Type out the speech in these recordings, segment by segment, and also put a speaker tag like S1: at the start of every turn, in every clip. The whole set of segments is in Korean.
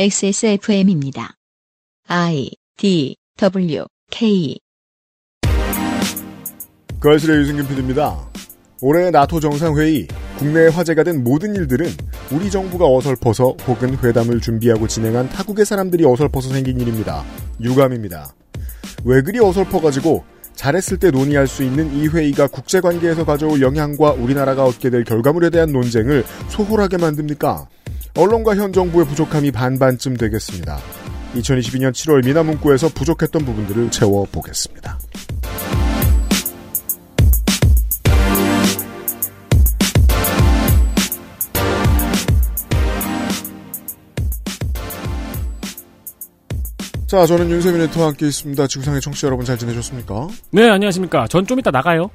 S1: XSFM입니다. I D W K
S2: 거실의 유승균 PD입니다. 올해 나토 정상회의, 국내에 화제가 된 모든 일들은 우리 정부가 어설퍼서 혹은 회담을 준비하고 진행한 타국의 사람들이 어설퍼서 생긴 일입니다. 유감입니다. 왜 그리 어설퍼가지고 잘했을 때 논의할 수 있는 이 회의가 국제관계에서 가져올 영향과 우리나라가 얻게 될 결과물에 대한 논쟁을 소홀하게 만듭니까? 언론과 현 정부의 부족함이 반반쯤 되겠습니다. 2022년 7월 미나문구에서 부족했던 부분들을 채워보겠습니다. 자, 저는 윤세민 에터와 함께 있습니다. 지구상의 청취자 여러분 잘 지내셨습니까?
S3: 네, 안녕하십니까. 전 좀 이따 나가요.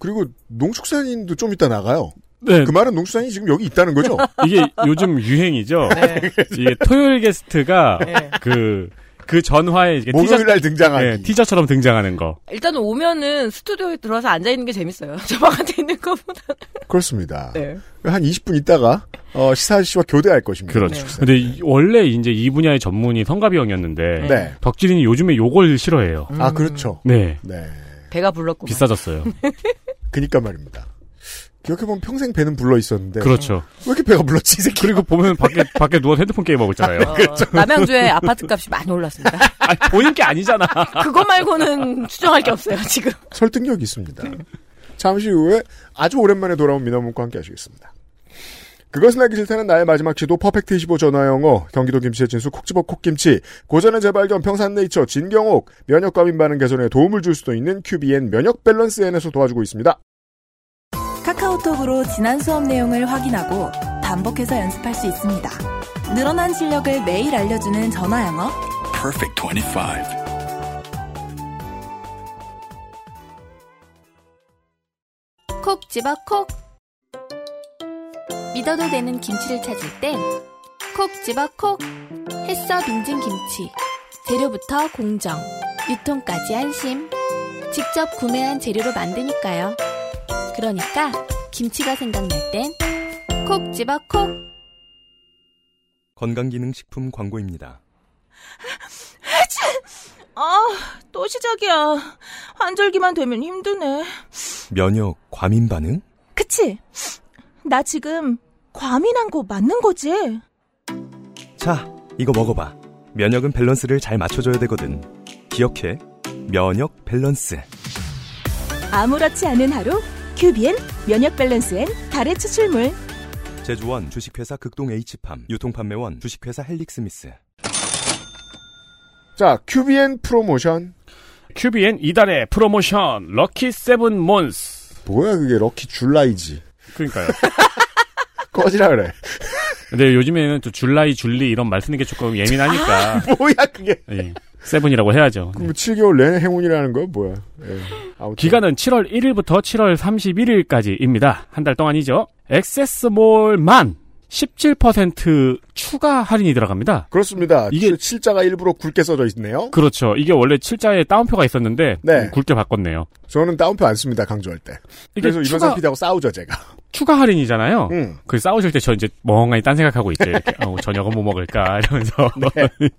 S2: 그리고 농축산인도 좀 이따 나가요.
S3: 네.
S2: 그 말은 농축산인이 지금 여기 있다는 거죠?
S3: 이게 요즘 유행이죠.
S4: 네.
S3: 이게 토요일 게스트가
S4: 네.
S3: 그, 그 전화에
S2: 목요일 날 등장하기.
S3: 네, 티저처럼 등장하는 거.
S4: 일단은 오면은 스튜디오에 들어와서 앉아 있는 게 재밌어요. 저 바깥에 있는 것보다.
S2: 그렇습니다.
S4: 네.
S2: 한 20분 있다가 어, 시사 아저씨와 교대할 것입니다.
S3: 그렇죠.
S4: 네.
S3: 근데 이- 원래 이제 이 분야의 전문이 성가비 형이었는데
S2: 네.
S3: 덕질인이 요즘에 요걸 싫어해요.
S2: 아, 그렇죠.
S3: 네.
S2: 네.
S4: 배가 불렀고.
S3: 비싸졌어요.
S2: 그니까 말입니다. 기억해보면 평생 배는 불러 있었는데.
S3: 그렇죠.
S2: 왜 이렇게 배가 불렀지, 이 새끼?
S3: 그리고 보면 밖에, 밖에 누워서 핸드폰 게임하고 있잖아요.
S4: 어, 남양주의 아파트 값이 많이 올랐습니다.
S3: 아니, 본인 게 아니잖아.
S4: 그거 말고는 추정할 게 없어요, 지금.
S2: 설득력이 있습니다. 잠시 후에 아주 오랜만에 돌아온 민화문과 함께 하시겠습니다. 그것은 알기 싫다는 나의 마지막 시도 퍼펙트 25 전화 영어 경기도 김치의 진수 콕집어 콕김치 고전의 재발견 평산네이처 진경옥 면역과 민 반응 개선에 도움을 줄 수도 있는 큐비엔 면역 밸런스 N에서 도와주고 있습니다.
S5: 카카오톡으로 지난 수업 내용을 확인하고 반복해서 연습할 수 있습니다. 늘어난 실력을 매일 알려주는 전화 영어.
S6: Perfect 25.
S7: 콕 집어 콕 믿어도 되는 김치를 찾을 땐 콕 집어 콕 햇서 빙진 김치 재료부터 공정 유통까지 안심 직접 구매한 재료로 만드니까요 그러니까 김치가 생각날 땐 콕 집어 콕
S8: 건강기능식품 광고입니다.
S9: 아, 또 시작이야. 환절기만 되면 힘드네.
S8: 면역 과민 반응?
S9: 그치? 나 지금 과민한 거 맞는 거지?
S8: 자, 이거 먹어봐. 면역은 밸런스를 잘 맞춰줘야 되거든. 기억해. 면역 밸런스.
S9: 아무렇지 않은 하루, 큐비엔 면역 밸런스엔 달의 추출물.
S8: 제조원 주식회사 극동 H팜. 유통판매원 주식회사 헬릭스미스.
S2: 자 큐비엔 프로모션
S3: 큐비엔 이달의 프로모션 lucky seven month.
S2: 뭐야 그게 lucky July지
S3: 그러니까요.
S2: 꺼지라 그래
S3: 근데 요즘에는 또 July 줄리 이런 말 쓰는 게 조금 예민하니까
S2: 뭐야 그게
S3: 예, seven이라고 해야죠.
S2: 그럼 7개월 내내 행운이라는 거야 뭐야 예.
S3: 기간은 7월 1일부터 7월 31일까지입니다. 한 달 동안이죠. 액세스몰만 17% 추가 할인이 들어갑니다.
S2: 그렇습니다
S3: 이게-
S2: 이게 칠자가 일부러 굵게 써져 있네요
S3: 그렇죠. 이게 원래 7자에 다운표가 있었는데
S2: 네.
S3: 음, 굵게 바꿨네요.
S2: 저는 다운표 안 씁니다 강조할 때
S3: 이게
S2: 그래서
S3: 추가,
S2: 이면상 PD하고 싸우죠 제가
S3: 추가 할인이잖아요.
S2: 응.
S3: 그 싸우실 때 저 이제 멍하니 딴 생각하고 있죠. 이렇게 어, 저녁은 뭐 먹을까 이러면서
S2: 네.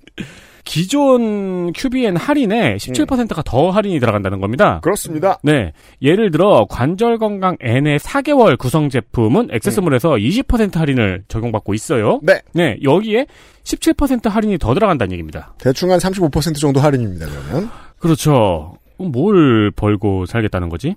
S3: 기존 큐비엔 할인에 17%가 더 할인이 들어간다는 겁니다.
S2: 그렇습니다
S3: 네. 예를 들어 관절 건강 N의 4개월 구성 제품은 액세스몰에서 20% 할인을 적용받고 있어요.
S2: 네
S3: 네, 여기에 17% 할인이 더 들어간다는 얘기입니다.
S2: 대충 한 35% 정도 할인입니다 그러면
S3: 그렇죠. 뭘 벌고 살겠다는 거지?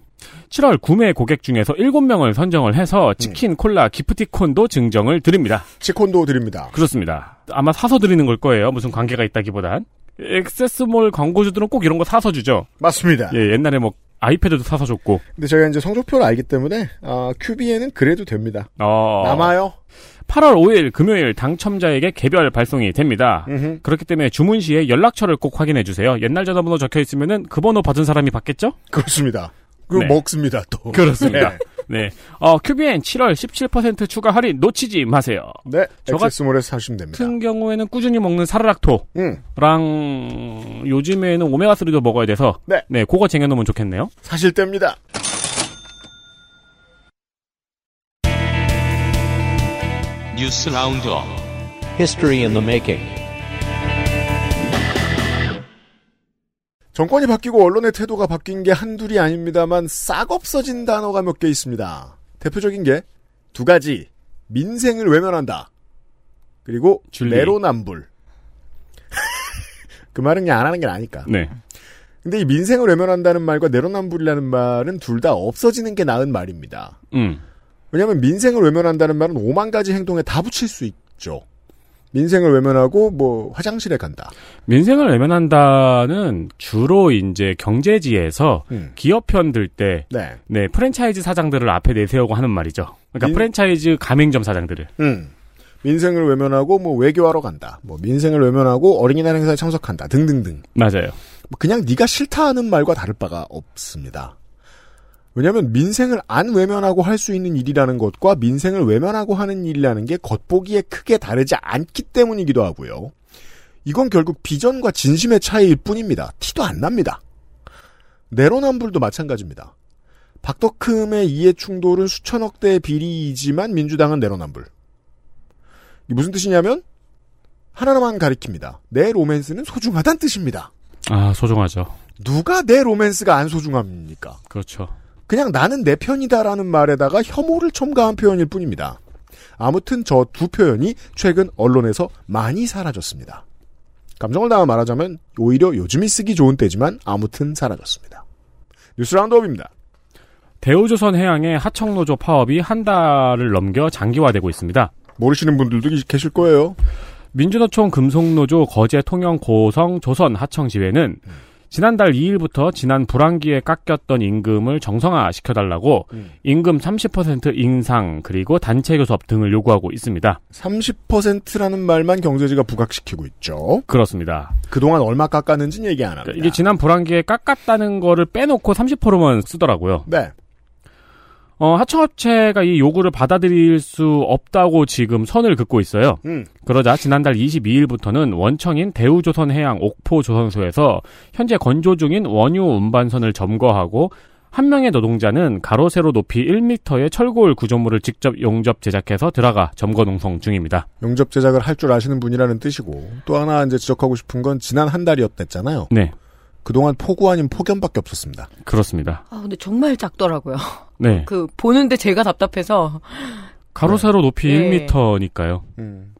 S3: 7월 구매 고객 중에서 7명을 선정을 해서 치킨, 콜라, 기프티콘도 증정을 드립니다.
S2: 치콘도 드립니다
S3: 그렇습니다. 아마 사서 드리는 걸 거예요. 무슨 관계가 있다기보단. 액세스몰 광고주들은 꼭 이런 거 사서 주죠.
S2: 맞습니다
S3: 예, 옛날에 뭐 아이패드도 사서 줬고.
S2: 근데 저희가 이제 성적표를 알기 때문에 아, 큐비에는 그래도 됩니다
S3: 어,
S2: 남아요
S3: 8월 5일 금요일 당첨자에게 개별 발송이 됩니다.
S2: 음흠.
S3: 그렇기 때문에 주문 시에 연락처를 꼭 확인해 주세요. 옛날 전화번호 적혀 있으면은 그 번호 받은 사람이 받겠죠?
S2: 그렇습니다 그리고
S3: 네.
S2: 먹습니다 또
S3: 그렇습니다.
S2: 네.
S3: 네. 어, 큐비엔 7월 17% 추가 할인 놓치지 마세요.
S2: 네,
S3: 저
S2: 액세스몰에서 사시면 됩니다.
S3: 같은 경우에는 꾸준히 먹는 사르락토랑
S2: 응,
S3: 요즘에는 오메가3도 먹어야 돼서
S2: 네.
S3: 네, 그거 쟁여놓으면 좋겠네요.
S2: 사실 때입니다.
S10: 뉴스 roundup
S6: history in the making.
S2: 정권이 바뀌고 언론의 태도가 바뀐 게 한둘이 아닙니다만 싹 없어진 단어가 몇 개 있습니다. 대표적인 게 두 가지. 민생을 외면한다. 그리고
S3: 줄리.
S2: 내로남불. 그 말은 그냥 안 하는 게 나니까.
S3: 네.
S2: 근데 이 민생을 외면한다는 말과 내로남불이라는 말은 둘 다 없어지는 게 나은 말입니다.
S3: 음.
S2: 왜냐하면 민생을 외면한다는 말은 오만 가지 행동에 다 붙일 수 있죠. 민생을 외면하고 뭐 화장실에 간다.
S3: 민생을 외면한다는 주로 이제 경제지에서
S2: 음.
S3: 기업 편들 때
S2: 네.
S3: 네, 프랜차이즈 사장들을 앞에 내세우고 하는 말이죠. 그러니까
S2: 민-
S3: 프랜차이즈 가맹점 사장들을.
S2: 음. 민생을 외면하고 뭐 외교하러 간다. 뭐 민생을 외면하고 어린이날 행사에 참석한다. 등등등.
S3: 맞아요.
S2: 뭐 그냥 네가 싫다 하는 말과 다를 바가 없습니다. 왜냐하면 민생을 안 외면하고 할 수 있는 일이라는 것과 민생을 외면하고 하는 일이라는 게 겉보기에 크게 다르지 않기 때문이기도 하고요. 이건 결국 비전과 진심의 차이일 뿐입니다. 티도 안 납니다. 내로남불도 마찬가지입니다. 박덕흠의 이해 충돌은 수천억 대의 비리이지만 민주당은 내로남불. 이게 무슨 뜻이냐면 하나만 가리킵니다. 내 로맨스는 소중하다는 뜻입니다.
S3: 아, 소중하죠.
S2: 누가 내 로맨스가 안 소중합니까?
S3: 그렇죠.
S2: 그냥 나는 내 편이다라는 말에다가 혐오를 첨가한 표현일 뿐입니다. 아무튼 저 두 표현이 최근 언론에서 많이 사라졌습니다. 감정을 담아 말하자면 오히려 요즘이 쓰기 좋은 때지만 아무튼 사라졌습니다. 뉴스 라운드업입니다.
S3: 대우조선 해양의 하청노조 파업이 한 달을 넘겨 장기화되고 있습니다.
S2: 모르시는 분들도 계실 거예요.
S3: 민주노총 금속노조 거제 통영 고성 조선 하청 지회는 지난달 2일부터 지난 불황기에 깎였던 임금을 정상화 시켜달라고 임금 30% 인상 그리고 단체 교섭 등을 요구하고 있습니다.
S2: 30%라는 말만 경제지가 부각시키고 있죠.
S3: 그렇습니다.
S2: 그동안 얼마 깎았는지는 얘기 안 합니다.
S3: 이게 지난 불황기에 깎았다는 거를 빼놓고 30%만 쓰더라고요.
S2: 네.
S3: 어, 하청업체가 이 요구를 받아들일 수 없다고 지금 선을 긋고 있어요.
S2: 음.
S3: 그러자 지난달 22일부터는 원청인 대우조선해양 옥포조선소에서 현재 건조 중인 원유 운반선을 점거하고 한 명의 노동자는 가로 세로 높이 1m의 철골 구조물을 직접 용접 제작해서 들어가 점거 농성 중입니다.
S2: 용접 제작을 할 줄 아시는 분이라는 뜻이고 또 하나 이제 지적하고 싶은 건 지난 한 달이었댔잖아요.
S3: 네,
S2: 그동안 폭우 아닌 폭염밖에 없었습니다.
S3: 그렇습니다.
S4: 아, 근데 정말 작더라고요.
S3: 네,
S4: 그, 보는데 제가 답답해서.
S3: 가로 세로 높이
S4: 네.
S3: 1m니까요.
S2: 음.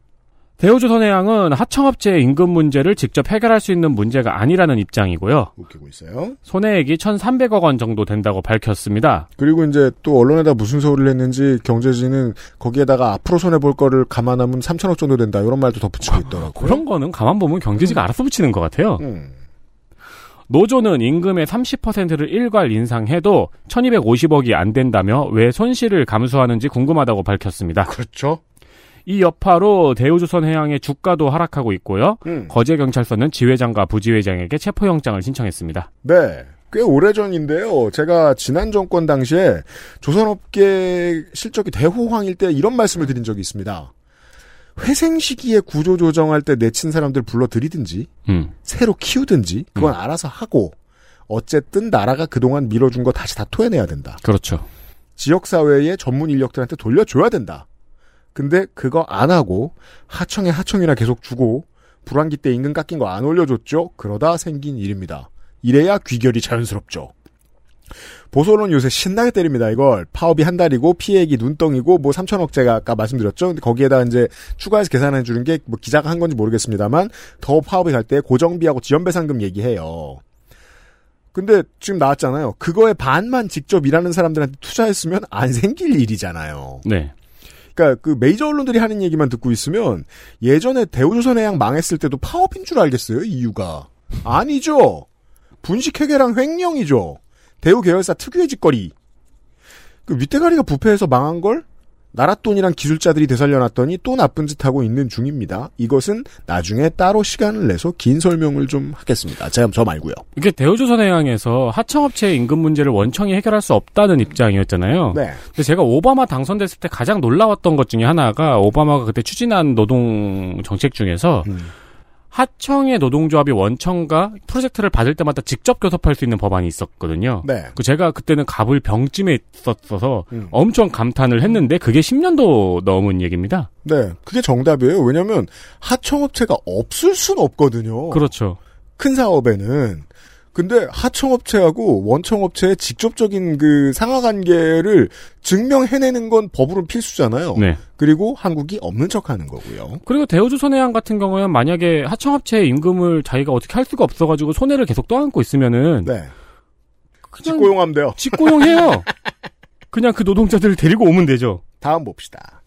S3: 대우조선해 양은 하청업체의 임금 문제를 직접 해결할 수 있는 문제가 아니라는 입장이고요.
S2: 웃기고 있어요.
S3: 손해액이 1,300억 원 정도 된다고 밝혔습니다.
S2: 그리고 이제 또 언론에다 무슨 소리를 했는지 경제지는 거기에다가 앞으로 손해 볼 거를 감안하면 3천억 정도 된다 이런 말도 덧붙이고 있더라고요.
S3: 그런 거는 가만 보면 경제지가 알아서 붙이는 것 같아요.
S2: 음.
S3: 노조는 임금의 30%를 일괄 인상해도 1,250억이 안 된다며 왜 손실을 감수하는지 궁금하다고 밝혔습니다.
S2: 그렇죠.
S3: 이 여파로 대우조선해양의 주가도 하락하고 있고요.
S2: 음.
S3: 거제 경찰서는 지회장과 부지회장에게 체포영장을 신청했습니다.
S2: 네. 꽤 오래전인데요. 제가 지난 정권 당시에 조선업계 실적이 대호황일 때 이런 말씀을 드린 적이 있습니다. 회생 시기에 구조 조정할 때 내친 사람들 불러 들이든지
S3: 음,
S2: 새로 키우든지 그건 알아서 하고 어쨌든 나라가 그동안 밀어준 거 다시 다 토해내야 된다.
S3: 그렇죠.
S2: 지역 사회의 전문 인력들한테 돌려줘야 된다. 근데 그거 안 하고 하청에 하청이나 계속 주고 불황기 때 임금 깎인 거 안 올려줬죠? 그러다 생긴 일입니다. 이래야 귀결이 자연스럽죠. 보수언론 요새 신나게 때립니다, 이걸. 파업이 한 달이고, 피해액이 눈덩이고, 뭐 3천억 제가 아까 말씀드렸죠? 근데 거기에다 이제 추가해서 계산해 주는 게 뭐 기자가 한 건지 모르겠습니다만, 더 파업이 갈 때 고정비하고 지연배상금 얘기해요. 근데 지금 나왔잖아요. 그거의 반만 직접 일하는 사람들한테 투자했으면 안 생길 일이잖아요.
S3: 네.
S2: 그러니까 그 메이저 언론들이 하는 얘기만 듣고 있으면 예전에 대우조선해양 망했을 때도 파업인 줄 알겠어요. 이유가 아니죠. 분식회계랑 횡령이죠. 대우 계열사 특유의 짓거리. 그 윗대가리가 부패해서 망한 걸 나라 돈이랑 기술자들이 되살려놨더니 또 나쁜 짓 하고 있는 중입니다. 이것은 나중에 따로 시간을 내서 긴 설명을 좀 하겠습니다. 제가 저 말고요.
S3: 이게 대우조선해양에서 하청업체의 임금 문제를 원청이 해결할 수 없다는 입장이었잖아요.
S2: 네.
S3: 근데 제가 오바마 당선됐을 때 가장 놀라웠던 것 중에 하나가 오바마가 그때 추진한 노동 정책 중에서
S2: 음.
S3: 하청의 노동조합이 원청과 프로젝트를 받을 때마다 직접 교섭할 수 있는 법안이 있었거든요.
S2: 네.
S3: 그 제가 그때는 갑을 병쯤에 있었어서
S2: 음.
S3: 엄청 감탄을 했는데 그게 10년도 넘은 얘기입니다.
S2: 네. 그게 정답이에요. 왜냐면 하청업체가 없을 순 없거든요.
S3: 그렇죠.
S2: 큰 사업에는. 근데 하청업체하고 원청업체의 직접적인 그 상하관계를 증명해내는 건 법으로 필수잖아요.
S3: 네.
S2: 그리고 한국이 없는 척하는 거고요.
S3: 그리고 대우조선해양 같은 경우에는 만약에 하청업체의 임금을 자기가 어떻게 할 수가 없어가지고 손해를 계속 떠안고 있으면은
S2: 네.
S3: 그냥
S2: 직고용하면 돼요.
S3: 직고용해요. 그냥 그 노동자들을 데리고 오면 되죠.
S2: 다음 봅시다.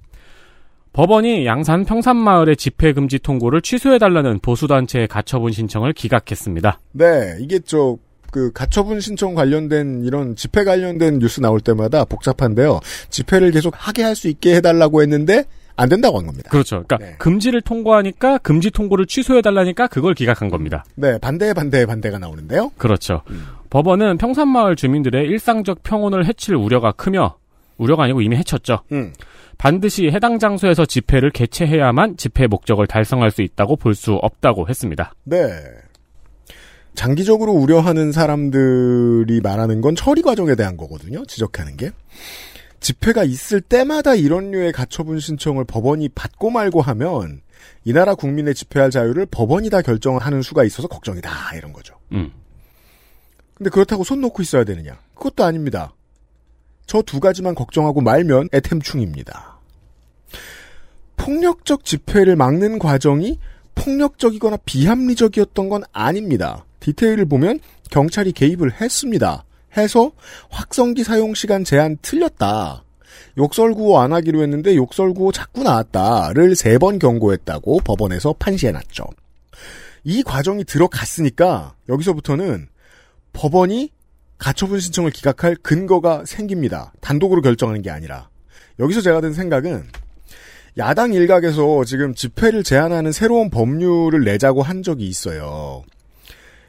S3: 법원이 양산 평산마을의 집회 금지 통고를 취소해달라는 보수단체의 가처분 신청을 기각했습니다.
S2: 네, 이게 저, 그, 가처분 신청 관련된 이런 집회 관련된 뉴스 나올 때마다 복잡한데요. 집회를 계속 하게 할 수 있게 해달라고 했는데, 안 된다고 한 겁니다.
S3: 그렇죠. 그러니까
S2: 네.
S3: 금지를 통고하니까 금지 통고를 취소해 달라니까 그걸 기각한 겁니다.
S2: 네, 반대에 반대에 반대가 나오는데요.
S3: 그렇죠. 법원은 평산마을 주민들의 일상적 평온을 해칠 우려가 크며 우려가 아니고 이미 해쳤죠.
S2: 음.
S3: 반드시 해당 장소에서 집회를 개최해야만 집회 목적을 달성할 수 있다고 볼 수 없다고 했습니다.
S2: 네. 장기적으로 우려하는 사람들이 말하는 건 처리 과정에 대한 거거든요. 지적하는 게. 집회가 있을 때마다 이런 류의 가처분 신청을 법원이 받고 말고 하면 이 나라 국민의 집회할 자유를 법원이 다 결정을 하는 수가 있어서 걱정이다. 이런 거죠.
S3: 음.
S2: 근데 그렇다고 손 놓고 있어야 되느냐? 그것도 아닙니다. 저 두 가지만 걱정하고 말면 애템충입니다. 폭력적 집회를 막는 과정이 폭력적이거나 비합리적이었던 건 아닙니다. 디테일을 보면 경찰이 개입을 했습니다. 해서 확성기 사용 시간 제한 틀렸다. 욕설구호 안 하기로 했는데 욕설구호 자꾸 나왔다를 세 번 경고했다고 법원에서 판시해놨죠. 이 과정이 들어갔으니까 여기서부터는 법원이 가처분 신청을 기각할 근거가 생깁니다. 단독으로 결정하는 게 아니라. 여기서 제가 든 생각은 야당 일각에서 지금 집회를 제한하는 새로운 법률을 내자고 한 적이 있어요.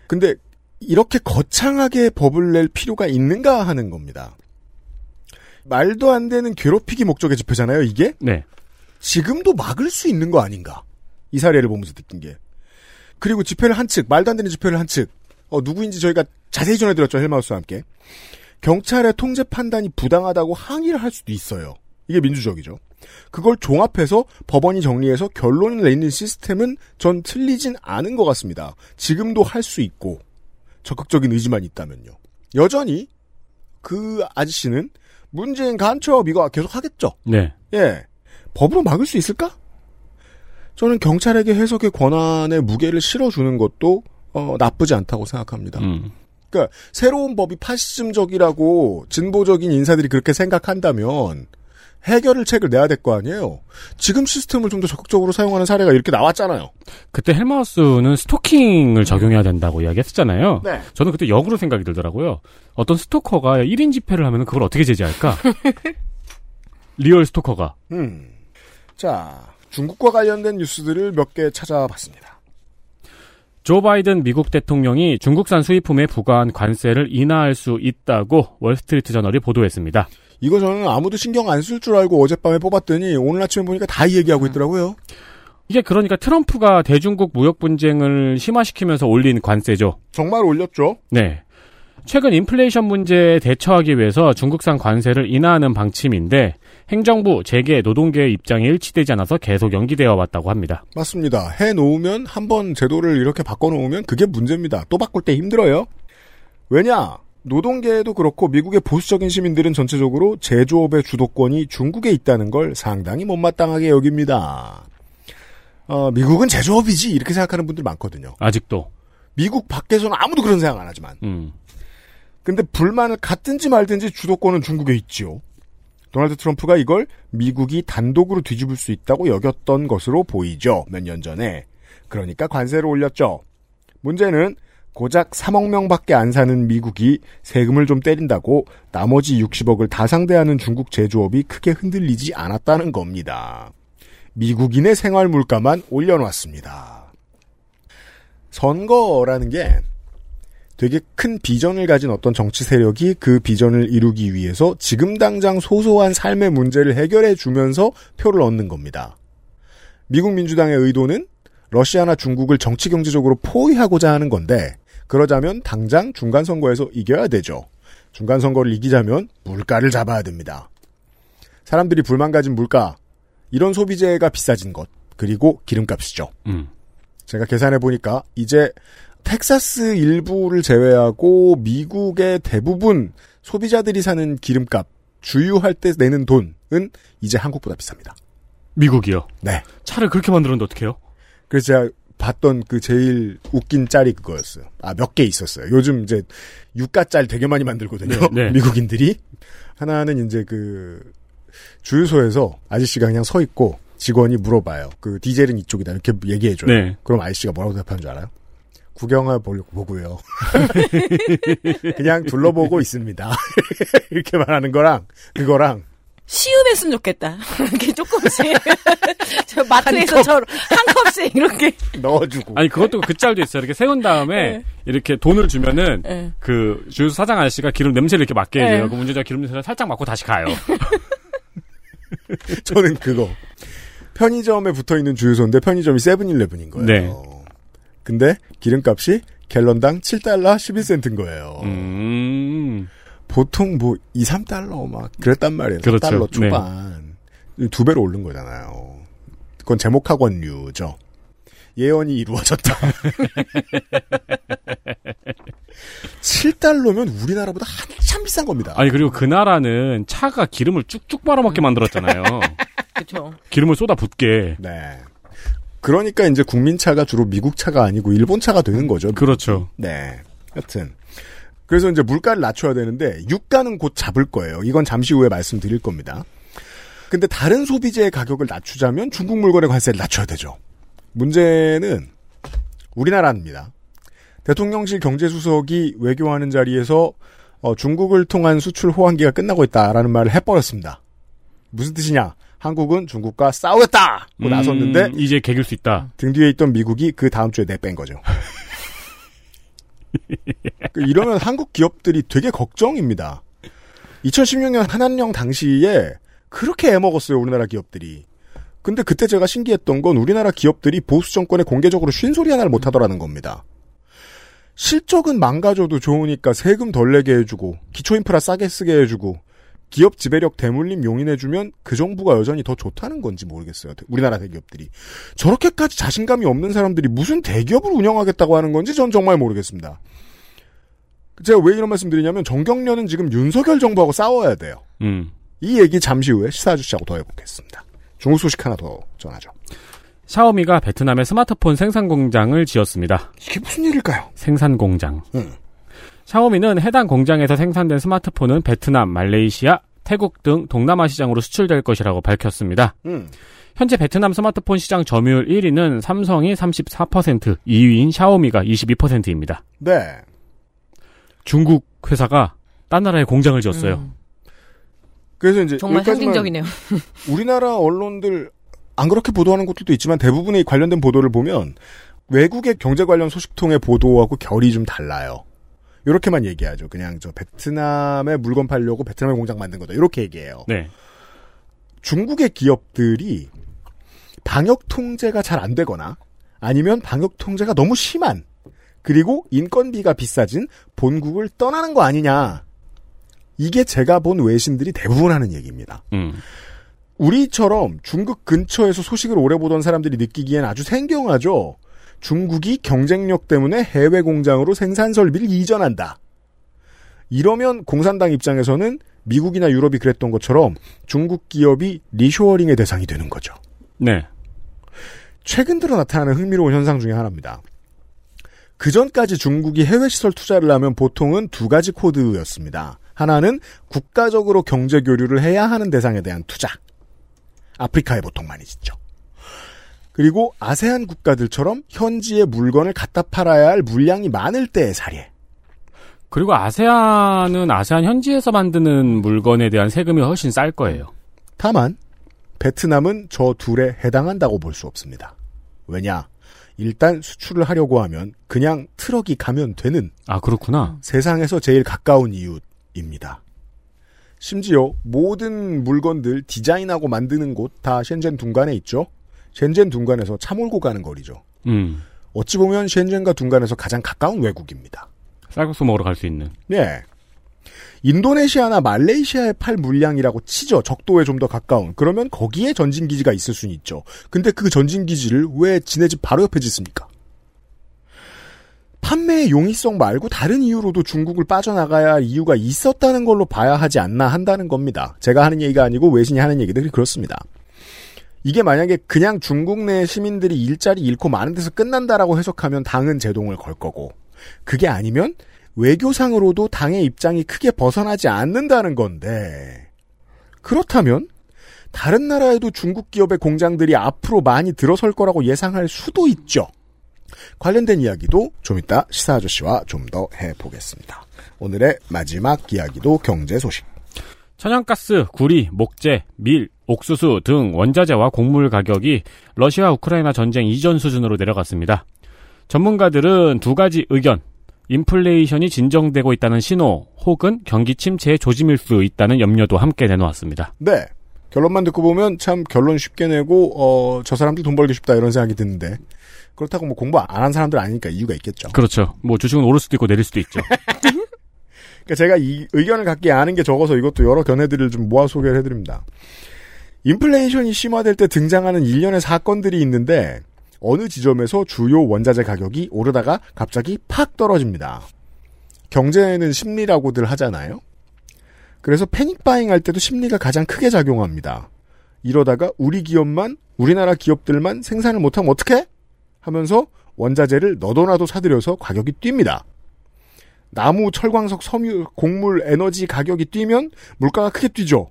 S2: 근데 이렇게 거창하게 법을 낼 필요가 있는가 하는 겁니다. 말도 안 되는 괴롭히기 목적의 집회잖아요, 이게?
S3: 네.
S2: 지금도 막을 수 있는 거 아닌가? 이 사례를 보면서 느낀 게. 그리고 집회를 한 측, 말도 안 되는 집회를 한 측, 어, 누구인지 저희가 자세히 전해드렸죠, 헬마우스와 함께. 경찰의 통제 판단이 부당하다고 항의를 할 수도 있어요. 이게 민주적이죠. 그걸 종합해서 법원이 정리해서 결론을 내는 시스템은 전 틀리진 않은 것 같습니다. 지금도 할 수 있고, 적극적인 의지만 있다면요. 여전히, 그 아저씨는 문재인 간첩 이거 계속 하겠죠.
S3: 네.
S2: 예. 법으로 막을 수 있을까? 저는 경찰에게 해석의 권한의 무게를 실어주는 것도 어, 나쁘지 않다고 생각합니다.
S3: 음.
S2: 그러니까 새로운 법이 파시즘적이라고 진보적인 인사들이 그렇게 생각한다면 해결을 책을 내야 될 거 아니에요. 지금 시스템을 좀 더 적극적으로 사용하는 사례가 이렇게 나왔잖아요.
S3: 그때 헬마우스는 스토킹을 적용해야 된다고 이야기했었잖아요.
S2: 네.
S3: 저는 그때 역으로 생각이 들더라고요. 어떤 스토커가 1인 집회를 하면 그걸 어떻게 제재할까? real 스토커가.
S2: 음. 자, 중국과 관련된 뉴스들을 몇 개 찾아봤습니다.
S3: 조 바이든 미국 대통령이 중국산 수입품에 부과한 관세를 인하할 수 있다고 월스트리트 저널이 보도했습니다.
S2: 이거 저는 아무도 신경 안 쓸 줄 알고 어젯밤에 뽑았더니 오늘 아침에 보니까 다 이 얘기하고 있더라고요.
S3: 이게 그러니까 트럼프가 대중국 무역 분쟁을 심화시키면서 올린 관세죠.
S2: 정말 올렸죠.
S3: 네. 최근 인플레이션 문제에 대처하기 위해서 중국산 관세를 인하하는 방침인데 행정부, 재계, 노동계의 입장이 일치되지 않아서 계속 연기되어 왔다고 합니다.
S2: 맞습니다. 해 놓으면 한 번 제도를 이렇게 바꿔 놓으면 그게 문제입니다. 또 바꿀 때 힘들어요. 왜냐? 노동계에도 그렇고 미국의 보수적인 시민들은 전체적으로 제조업의 주도권이 중국에 있다는 걸 상당히 못마땅하게 여깁니다. 어, 미국은 제조업이지 이렇게 생각하는 분들 많거든요.
S3: 아직도.
S2: 미국 밖에서는 아무도 그런 생각 안 하지만.
S3: 음.
S2: 근데 불만을 갖든지 말든지 주도권은 중국에 있지요. 도널드 트럼프가 이걸 미국이 단독으로 뒤집을 수 있다고 여겼던 것으로 보이죠. 몇 년 전에. 그러니까 관세를 올렸죠. 문제는 고작 3억 명밖에 안 사는 미국이 세금을 좀 때린다고 나머지 60억을 다 상대하는 중국 제조업이 크게 흔들리지 않았다는 겁니다. 미국인의 생활 물가만 올려놨습니다. 선거라는 게 되게 큰 비전을 가진 어떤 정치 세력이 그 비전을 이루기 위해서 지금 당장 소소한 삶의 문제를 해결해 주면서 표를 얻는 겁니다. 미국 민주당의 의도는 러시아나 중국을 정치 경제적으로 포위하고자 하는 건데 그러자면 당장 중간 선거에서 이겨야 되죠. 중간 선거를 이기자면 물가를 잡아야 됩니다. 사람들이 불만 가진 물가 이런 소비재가 비싸진 것 그리고 기름값이죠.
S3: 음.
S2: 제가 계산해 보니까 이제 텍사스 일부를 제외하고 미국의 대부분 소비자들이 사는 기름값 주유할 때 내는 돈은 이제 한국보다 비쌉니다.
S3: 미국이요.
S2: 네.
S3: 차를 그렇게 만들었는데 어떡해요?
S2: 그래서 제가 봤던 그 제일 웃긴 짤이 그거였어요. 아, 몇 개 있었어요. 요즘 이제 유가 짤 되게 많이 만들거든요.
S3: 네, 네.
S2: 미국인들이. 하나는 이제 그 주유소에서 아저씨가 그냥 서 있고 직원이 물어봐요. 그 디젤은 이쪽이다. 이렇게 얘기해줘요.
S3: 네.
S2: 그럼 아저씨가 뭐라고 대답하는 줄 알아요? 구경을 보려고 보고요. 그냥 둘러보고 있습니다. 이렇게 말하는 거랑 그거랑
S4: 시음했으면 좋겠다. 이렇게 조금씩. 저 마트에서처럼 한 컵씩 이렇게.
S2: 넣어주고.
S3: 아니 그것도 그 짤도 있어요. 이렇게 세운 다음에
S4: 네.
S3: 이렇게 돈을 주면은
S4: 네.
S3: 그 주유소 사장 아저씨가 기름 냄새를 이렇게 맡게
S4: 네.
S3: 해줘요. 그 운전자 기름 냄새를 살짝 맡고 다시 가요.
S2: 저는 그거. 편의점에 붙어 있는 주유소인데 편의점이 세븐일레븐인 거예요.
S3: 네.
S2: 근데 기름값이 갤런당 7달러 11센트인 거예요.
S3: 음.
S2: 보통 뭐 2, 3달러 막 그랬단 말이에요.
S3: 그렇죠.
S2: 4달러 초반. 두 배로 오른 거잖아요. 그건 제목학원류죠. 예언이 이루어졌다. 7달러면 우리나라보다 한참 비싼 겁니다.
S3: 아니 그리고 그 나라는 차가 기름을 쭉쭉 빨아먹게 만들었잖아요.
S4: 그렇죠.
S3: 기름을 쏟아 붓게.
S2: 네. 그러니까 이제 국민차가 주로 미국 차가 아니고 일본 차가 되는 거죠.
S3: 그렇죠.
S2: 네. 여튼. 그래서 이제 물가를 낮춰야 되는데 유가는 곧 잡을 거예요. 이건 잠시 후에 말씀드릴 겁니다. 근데 다른 소비재의 가격을 낮추자면 중국 물건의 관세를 낮춰야 되죠. 문제는 우리나라입니다. 대통령실 경제수석이 외교하는 자리에서 어, 중국을 통한 수출 호황기가 끝나고 있다라는 말을 해버렸습니다. 무슨 뜻이냐? 한국은 중국과 싸우겠다! 고 나섰는데
S3: 음, 이제 개길 수 있다.
S2: 등 뒤에 있던 미국이 그 다음 주에 내뺀 거죠. 그 이러면 한국 기업들이 되게 걱정입니다. 2016년 한한령 당시에 그렇게 애먹었어요, 우리나라 기업들이. 근데 그때 제가 신기했던 건 우리나라 기업들이 보수 정권에 공개적으로 쉰소리 하나를 못 하더라는 겁니다. 실적은 망가져도 좋으니까 세금 덜 내게 해주고, 기초 인프라 싸게 쓰게 해주고, 기업 지배력 대물림 용인해주면 그 정부가 여전히 더 좋다는 건지 모르겠어요. 우리나라 대기업들이. 저렇게까지 자신감이 없는 사람들이 무슨 대기업을 운영하겠다고 하는 건지 전 정말 모르겠습니다. 제가 왜 이런 말씀 드리냐면 정경련은 지금 윤석열 정부하고 싸워야 돼요.
S3: 음.
S2: 이 얘기 잠시 후에 시사주시하고 더 해보겠습니다. 중국 소식 하나 더 전하죠.
S3: 샤오미가 베트남에 스마트폰 생산 공장을 지었습니다.
S2: 이게 무슨 일일까요?
S3: 생산 공장.
S2: 음.
S3: 샤오미는 해당 공장에서 생산된 스마트폰은 베트남, 말레이시아, 태국 등 동남아 시장으로 수출될 것이라고 밝혔습니다.
S2: 음.
S3: 현재 베트남 스마트폰 시장 점유율 1위는 삼성이 34%, 2위인 샤오미가 22%입니다.
S2: 네.
S3: 중국 회사가 딴 나라에 공장을 지었어요.
S4: 음,
S2: 그래서 이제
S4: 정말 상징적이네요.
S2: 우리나라 언론들 안 그렇게 보도하는 곳들도 있지만 대부분의 관련된 보도를 보면 외국의 경제 관련 소식통의 보도하고 결이 좀 달라요. 이렇게만 얘기하죠. 그냥 저 베트남에 물건 팔려고 베트남에 공장 만든 거다. 이렇게 얘기해요.
S3: 네.
S2: 중국의 기업들이 방역 통제가 잘 안 되거나 아니면 방역 통제가 너무 심한 그리고 인건비가 비싸진 본국을 떠나는 거 아니냐. 이게 제가 본 외신들이 대부분 하는 얘기입니다.
S3: 음.
S2: 우리처럼 중국 근처에서 소식을 오래 보던 사람들이 느끼기엔 아주 생경하죠. 중국이 경쟁력 때문에 해외 공장으로 생산 설비를 이전한다. 이러면 공산당 입장에서는 미국이나 유럽이 그랬던 것처럼 중국 기업이 리쇼어링의 대상이 되는 거죠.
S3: 네.
S2: 최근 들어 나타나는 흥미로운 현상 중에 하나입니다. 그 전까지 중국이 해외 시설 투자를 하면 보통은 두 가지 코드였습니다. 하나는 국가적으로 경제 교류를 해야 하는 대상에 대한 투자. 아프리카에 보통 많이 짓죠. 그리고 아세안 국가들처럼 현지에 물건을 갖다 팔아야 할 물량이 많을 때의 사례.
S3: 그리고 아세안은 아세안 현지에서 만드는 물건에 대한 세금이 훨씬 쌀 거예요.
S2: 다만 베트남은 저 둘에 해당한다고 볼 수 없습니다. 왜냐? 일단 수출을 하려고 하면 그냥 트럭이 가면 되는
S3: 아, 그렇구나.
S2: 세상에서 제일 가까운 이웃입니다. 심지어 모든 물건들 디자인하고 만드는 곳 다 셴젠 둥간에 있죠. 셴젠 둥간에서 차 몰고 가는 거리죠.
S3: 음.
S2: 어찌 보면 셴젠과 둔간에서 가장 가까운 외국입니다.
S3: 쌀국수 먹으러 갈 수 있는.
S2: 예. 인도네시아나 말레이시아의 팔 물량이라고 치죠. 적도에 좀 더 가까운. 그러면 거기에 전진기지가 있을 수는 있죠. 근데 그 전진기지를 왜 지네 집 바로 옆에 짓습니까? 판매의 용이성 말고 다른 이유로도 중국을 빠져나가야 할 이유가 있었다는 걸로 봐야 하지 않나 한다는 겁니다. 제가 하는 얘기가 아니고 외신이 하는 얘기들이 그렇습니다. 이게 만약에 그냥 중국 내 시민들이 일자리 잃고 많은 데서 끝난다라고 해석하면 당은 제동을 걸 거고 그게 아니면 외교상으로도 당의 입장이 크게 벗어나지 않는다는 건데 그렇다면 다른 나라에도 중국 기업의 공장들이 앞으로 많이 들어설 거라고 예상할 수도 있죠. 관련된 이야기도 좀 이따 시사 아저씨와 좀 더 해보겠습니다. 오늘의 마지막 이야기도 경제 소식.
S3: 천연가스, 구리, 목재, 밀, 옥수수 등 원자재와 곡물 가격이 러시아 우크라이나 전쟁 이전 수준으로 내려갔습니다. 전문가들은 두 가지 의견, 인플레이션이 진정되고 있다는 신호 혹은 경기 침체의 조짐일 수 있다는 염려도 함께 내놓았습니다.
S2: 네. 결론만 듣고 보면 참 결론 쉽게 내고 어, 저 사람들 돈 벌기 쉽다 이런 생각이 드는데 그렇다고 뭐 공부 안 한 사람들 아니니까 이유가 있겠죠.
S3: 그렇죠. 뭐 주식은 오를 수도 있고 내릴 수도 있죠.
S2: 그러니까 제가 이 의견을 갖게 아는 게 적어서 이것도 여러 견해들을 좀 모아 소개를 해드립니다. 인플레이션이 심화될 때 등장하는 일련의 사건들이 있는데 어느 지점에서 주요 원자재 가격이 오르다가 갑자기 팍 떨어집니다. 경제에는 심리라고들 하잖아요. 그래서 패닉바잉 할 때도 심리가 가장 크게 작용합니다. 이러다가 우리 기업만 우리나라 기업들만 생산을 못하면 어떡해? 하면서 원자재를 너도나도 사들여서 가격이 뜁니다. 나무, 철광석, 섬유, 곡물, 에너지 가격이 뛰면 물가가 크게 뛰죠.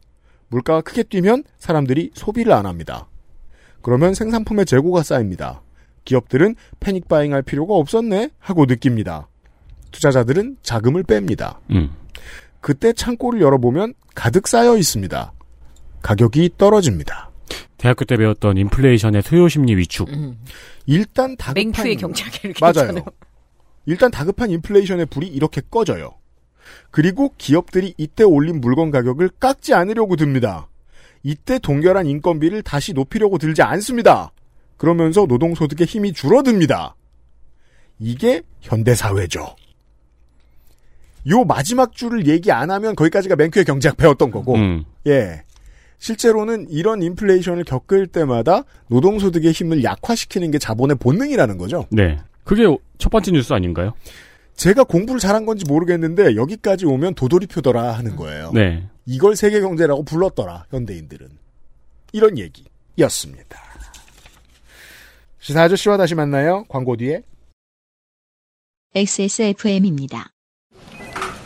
S2: 물가가 크게 뛰면 사람들이 소비를 안 합니다. 그러면 생산품의 재고가 쌓입니다. 기업들은 패닉 바잉 할 필요가 없었네 하고 느낍니다. 투자자들은 자금을 뺍니다.
S3: 음.
S2: 그때 창고를 열어보면 가득 쌓여 있습니다. 가격이 떨어집니다.
S3: 대학교 때 배웠던 인플레이션의 수요 심리 위축.
S4: 음.
S2: 일단 다급한
S4: 맹큐의 이렇게
S2: 맞아요. 일단 다급한 인플레이션의 불이 이렇게 꺼져요. 그리고 기업들이 이때 올린 물건 가격을 깎지 않으려고 듭니다. 이때 동결한 인건비를 다시 높이려고 들지 않습니다. 그러면서 노동소득의 힘이 줄어듭니다. 이게 현대사회죠. 요 마지막 줄을 얘기 안 하면 거기까지가 맹큐의 경제학 배웠던 거고,
S3: 음.
S2: 예. 실제로는 이런 인플레이션을 겪을 때마다 노동소득의 힘을 약화시키는 게 자본의 본능이라는 거죠.
S3: 네. 그게 첫 번째 뉴스 아닌가요?
S2: 제가 공부를 잘한 건지 모르겠는데 여기까지 오면 도돌이표더라 하는 거예요.
S3: 네.
S2: 이걸 세계 경제라고 불렀더라 현대인들은 이런 얘기였습니다. 시사 아저씨와 다시 만나요. 광고 뒤에
S1: XSFM입니다.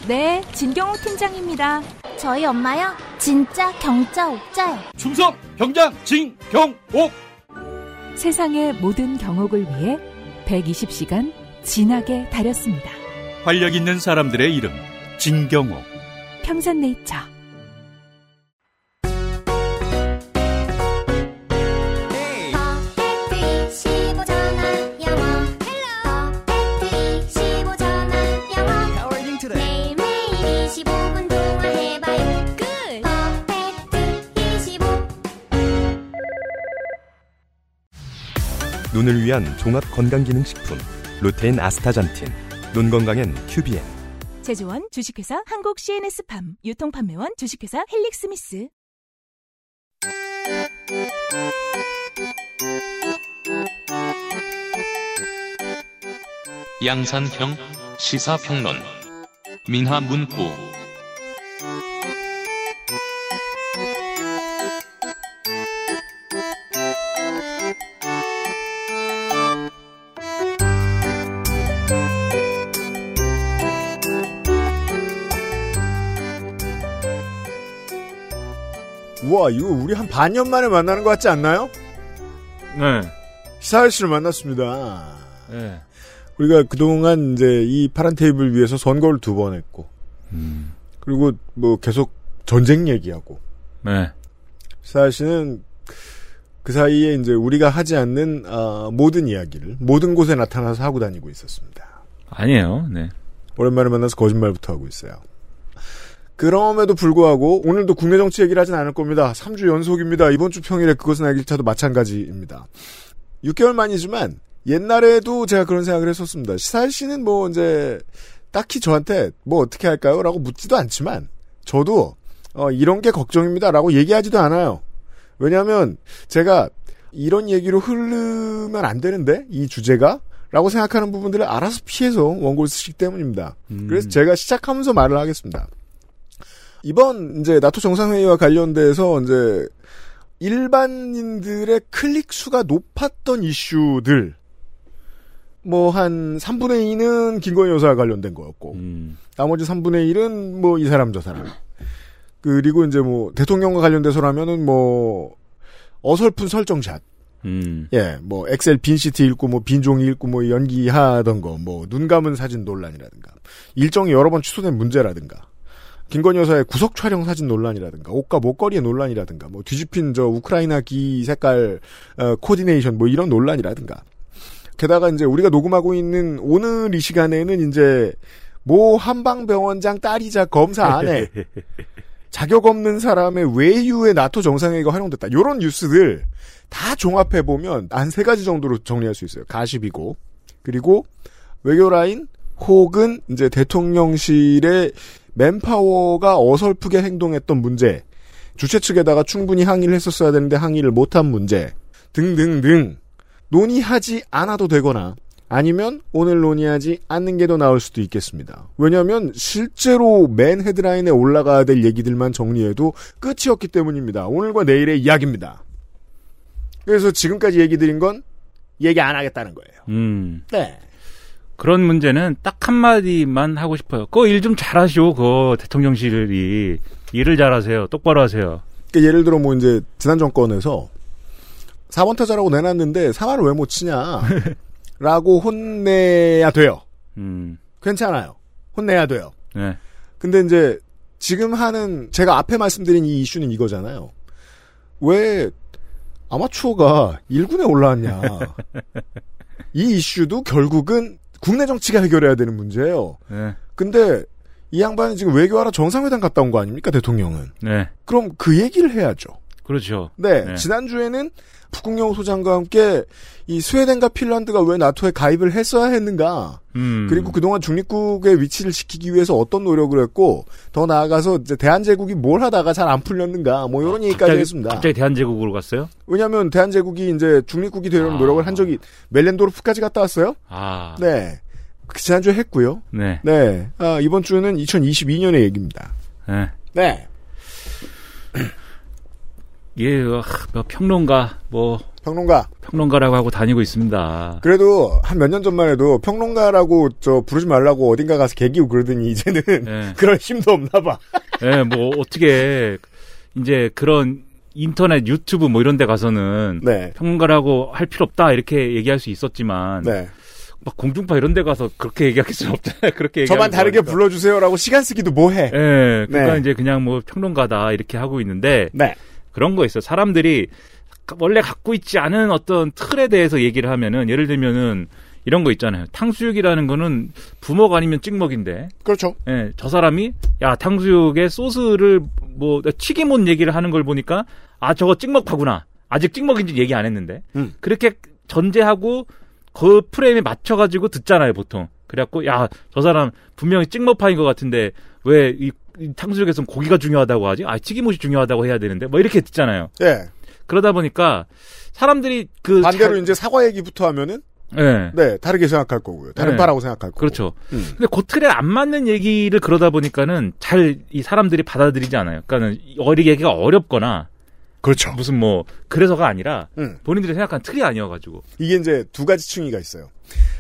S9: 네, 진경호 팀장입니다.
S7: 저희 엄마요? 진짜 경자 옥자요.
S6: 충성 경장 진경옥
S9: 세상의 모든 경옥을 위해 120시간 진하게 다렸습니다.
S6: 활력 있는 사람들의 이름 진경옥
S9: 평산네이처.
S8: 눈을 위한 종합 건강기능식품 루테인 아스타잔틴 눈 건강엔 큐비엔
S9: 제조원 주식회사 한국 CNS팜 유통판매원 주식회사 헬릭스미스.
S10: 양산형 시사평론 민하문구
S2: 우와 이거 우리 한 반년 만에 만나는 것 같지 않나요?
S6: 네.
S2: 시사 아저씨를 만났습니다.
S6: 네.
S2: 우리가 그동안 이제 이 파란 테이블 위에서 선거를 두 번 했고 그리고 뭐 계속 전쟁 얘기하고
S6: 네.
S2: 사실은 그 사이에 이제 우리가 하지 않는 아, 모든 이야기를 모든 곳에 나타나서 하고 다니고 있었습니다.
S6: 아니에요. 네.
S2: 오랜만에 만나서 거짓말부터 하고 있어요. 그럼에도 불구하고 오늘도 국내 정치 얘기를 하진 않을 겁니다. 3주 연속입니다. 이번 주 평일에 그것은 알기 차도 마찬가지입니다. 6개월 만이지만 옛날에도 제가 그런 생각을 했었습니다. 시사일 씨는 뭐 이제 딱히 저한테 뭐 어떻게 할까요? 라고 묻지도 않지만 저도 어, 이런 게 걱정입니다 라고 얘기하지도 않아요. 왜냐하면 제가 이런 얘기로 흐르면 안 되는데 이 주제가 라고 생각하는 부분들을 알아서 피해서 원고를 쓰시기 때문입니다. 그래서 제가 시작하면서 말을 하겠습니다. 이번 이제 나토 정상회의와 관련돼서 이제 일반인들의 클릭 수가 높았던 이슈들. 뭐 한 3분의 2는 김건희 여사와 관련된 거였고 나머지 3분의 1은 뭐 이 사람 저 사람. 그리고 이제 뭐 대통령과 관련돼서라면은 뭐 어설픈 설정샷.
S6: 음.
S2: 예, 뭐 엑셀 빈 시트 읽고 뭐 빈 종이 읽고 뭐 연기하던 거, 뭐 눈 감은 사진 논란이라든가 일정이 여러 번 취소된 문제라든가 김건희 여사의 구석 촬영 사진 논란이라든가 옷과 목걸이의 논란이라든가 뭐 뒤집힌 저 우크라이나 기 색깔 어, 코디네이션 뭐 이런 논란이라든가 게다가 이제 우리가 녹음하고 있는 오늘 이 시간에는 이제 모 한방병원장 딸이자 검사 아내 자격 없는 사람의 외유의 나토 정상회의가 활용됐다. 요런 뉴스들 다 종합해 보면 한 세 가지 정도로 정리할 수 있어요. 가십이고 그리고 외교 라인 혹은 이제 대통령실의 맨파워가 어설프게 행동했던 문제, 주최 측에다가 충분히 항의를 했었어야 되는데 항의를 못한 문제 등등등 논의하지 않아도 되거나 아니면 오늘 논의하지 않는 게 더 나을 수도 있겠습니다. 왜냐하면 실제로 맨 헤드라인에 올라가야 될 얘기들만 정리해도 끝이었기 때문입니다. 오늘과 내일의 이야기입니다. 그래서 지금까지 얘기 드린 건 얘기 안 하겠다는 거예요.
S6: 음.
S2: 네.
S6: 그런 문제는 딱 한마디만 하고 싶어요. 그거 일 좀 잘하시오, 그 대통령실이. 일을 잘하세요. 똑바로 하세요.
S2: 그러니까 예를 들어 뭐 이제 지난 정권에서 4번 타자라고 내놨는데 3화를 왜못 치냐 라고 혼내야 돼요.
S6: 음.
S2: 괜찮아요. 혼내야 돼요.
S6: 네.
S2: 근데 이제 지금 하는 제가 앞에 말씀드린 이 이슈는 이거잖아요. 왜 아마추어가 1군에 올라왔냐. 이 이슈도 결국은 국내 정치가 해결해야 되는 문제예요.
S6: 네.
S2: 근데 이 양반은 지금 외교하러 정상회담 갔다 온 거 아닙니까 대통령은?
S6: 네.
S2: 그럼 그 얘기를 해야죠.
S6: 그렇죠.
S2: 네,
S6: 네.
S2: 지난주에는 북국영 소장과 함께 이 스웨덴과 핀란드가 왜 나토에 가입을 했어야 했는가?
S6: 음.
S2: 그리고 그동안 중립국의 위치를 지키기 위해서 어떤 노력을 했고 더 나아가서 이제 대한제국이 뭘 하다가 잘 안 풀렸는가? 뭐 이런 얘기까지
S6: 갑자기,
S2: 했습니다.
S6: 갑자기 대한제국으로 갔어요?
S2: 왜냐하면 대한제국이 이제 중립국이 되려는 노력을 한 적이 멜렌도르프까지 갔다 왔어요.
S6: 아.
S2: 네, 그 지난주에 했고요.
S6: 네.
S2: 네, 아, 이번 주는 2022년의 얘기입니다.
S6: 네.
S2: 네.
S6: 예, 어, 뭐 평론가, 뭐.
S2: 평론가.
S6: 평론가라고 하고 다니고 있습니다.
S2: 그래도 한 몇 년 전만 해도 평론가라고 저 부르지 말라고 어딘가 가서 개기고 그러더니 이제는
S6: 네.
S2: 그럴 힘도 없나 봐.
S6: 예, 뭐 어떻게 이제 그런 인터넷 유튜브 뭐 이런 데 가서는
S2: 네.
S6: 평론가라고 할 필요 없다 이렇게 얘기할 수 있었지만
S2: 네.
S6: 막 공중파 이런 데 가서 그렇게 얘기할 수는 없잖아요. 그렇게
S2: 저만 다르게. 불러주세요라고 시간 쓰기도 뭐해.
S6: 예, 그러니까
S2: 네.
S6: 이제 그냥 뭐 평론가다 이렇게 하고 있는데
S2: 네.
S6: 그런 거 있어. 사람들이 원래 갖고 있지 않은 어떤 틀에 대해서 얘기를 하면은 예를 들면은 이런 거 있잖아요. 탕수육이라는 거는 부먹 아니면 찍먹인데.
S2: 그렇죠.
S6: 예, 저 사람이 야 탕수육에 소스를 뭐 튀김 온 얘기를 하는 걸 보니까 아 저거 찍먹파구나. 아직 찍먹인지 얘기 안 했는데.
S2: 음.
S6: 그렇게 전제하고 그 프레임에 맞춰가지고 듣잖아요 보통. 그래갖고 야 저 사람 분명히 찍먹파인 것 같은데 왜 이 탕수육에서는 고기가 중요하다고 하지? 아 튀김옷이 중요하다고 해야 되는데 뭐 이렇게 듣잖아요.
S2: 예.
S6: 그러다 보니까 사람들이 그
S2: 반대로
S6: 자-
S2: 이제 사과 얘기부터 하면은
S6: 예.
S2: 네 다르게 생각할 거고요. 다른
S6: 네.
S2: 파라고 생각할 거고.
S6: 그렇죠.
S2: 음.
S6: 근데 그 틀에 안 맞는 얘기를 그러다 보니까는 잘 이 사람들이 받아들이지 않아요. 그러니까는 어리 얘기가 어렵거나
S2: 그렇죠.
S6: 무슨 뭐 그래서가 아니라
S2: 음.
S6: 본인들이 생각한 틀이 아니어가지고.
S2: 이게 이제 두 가지 층위가 있어요.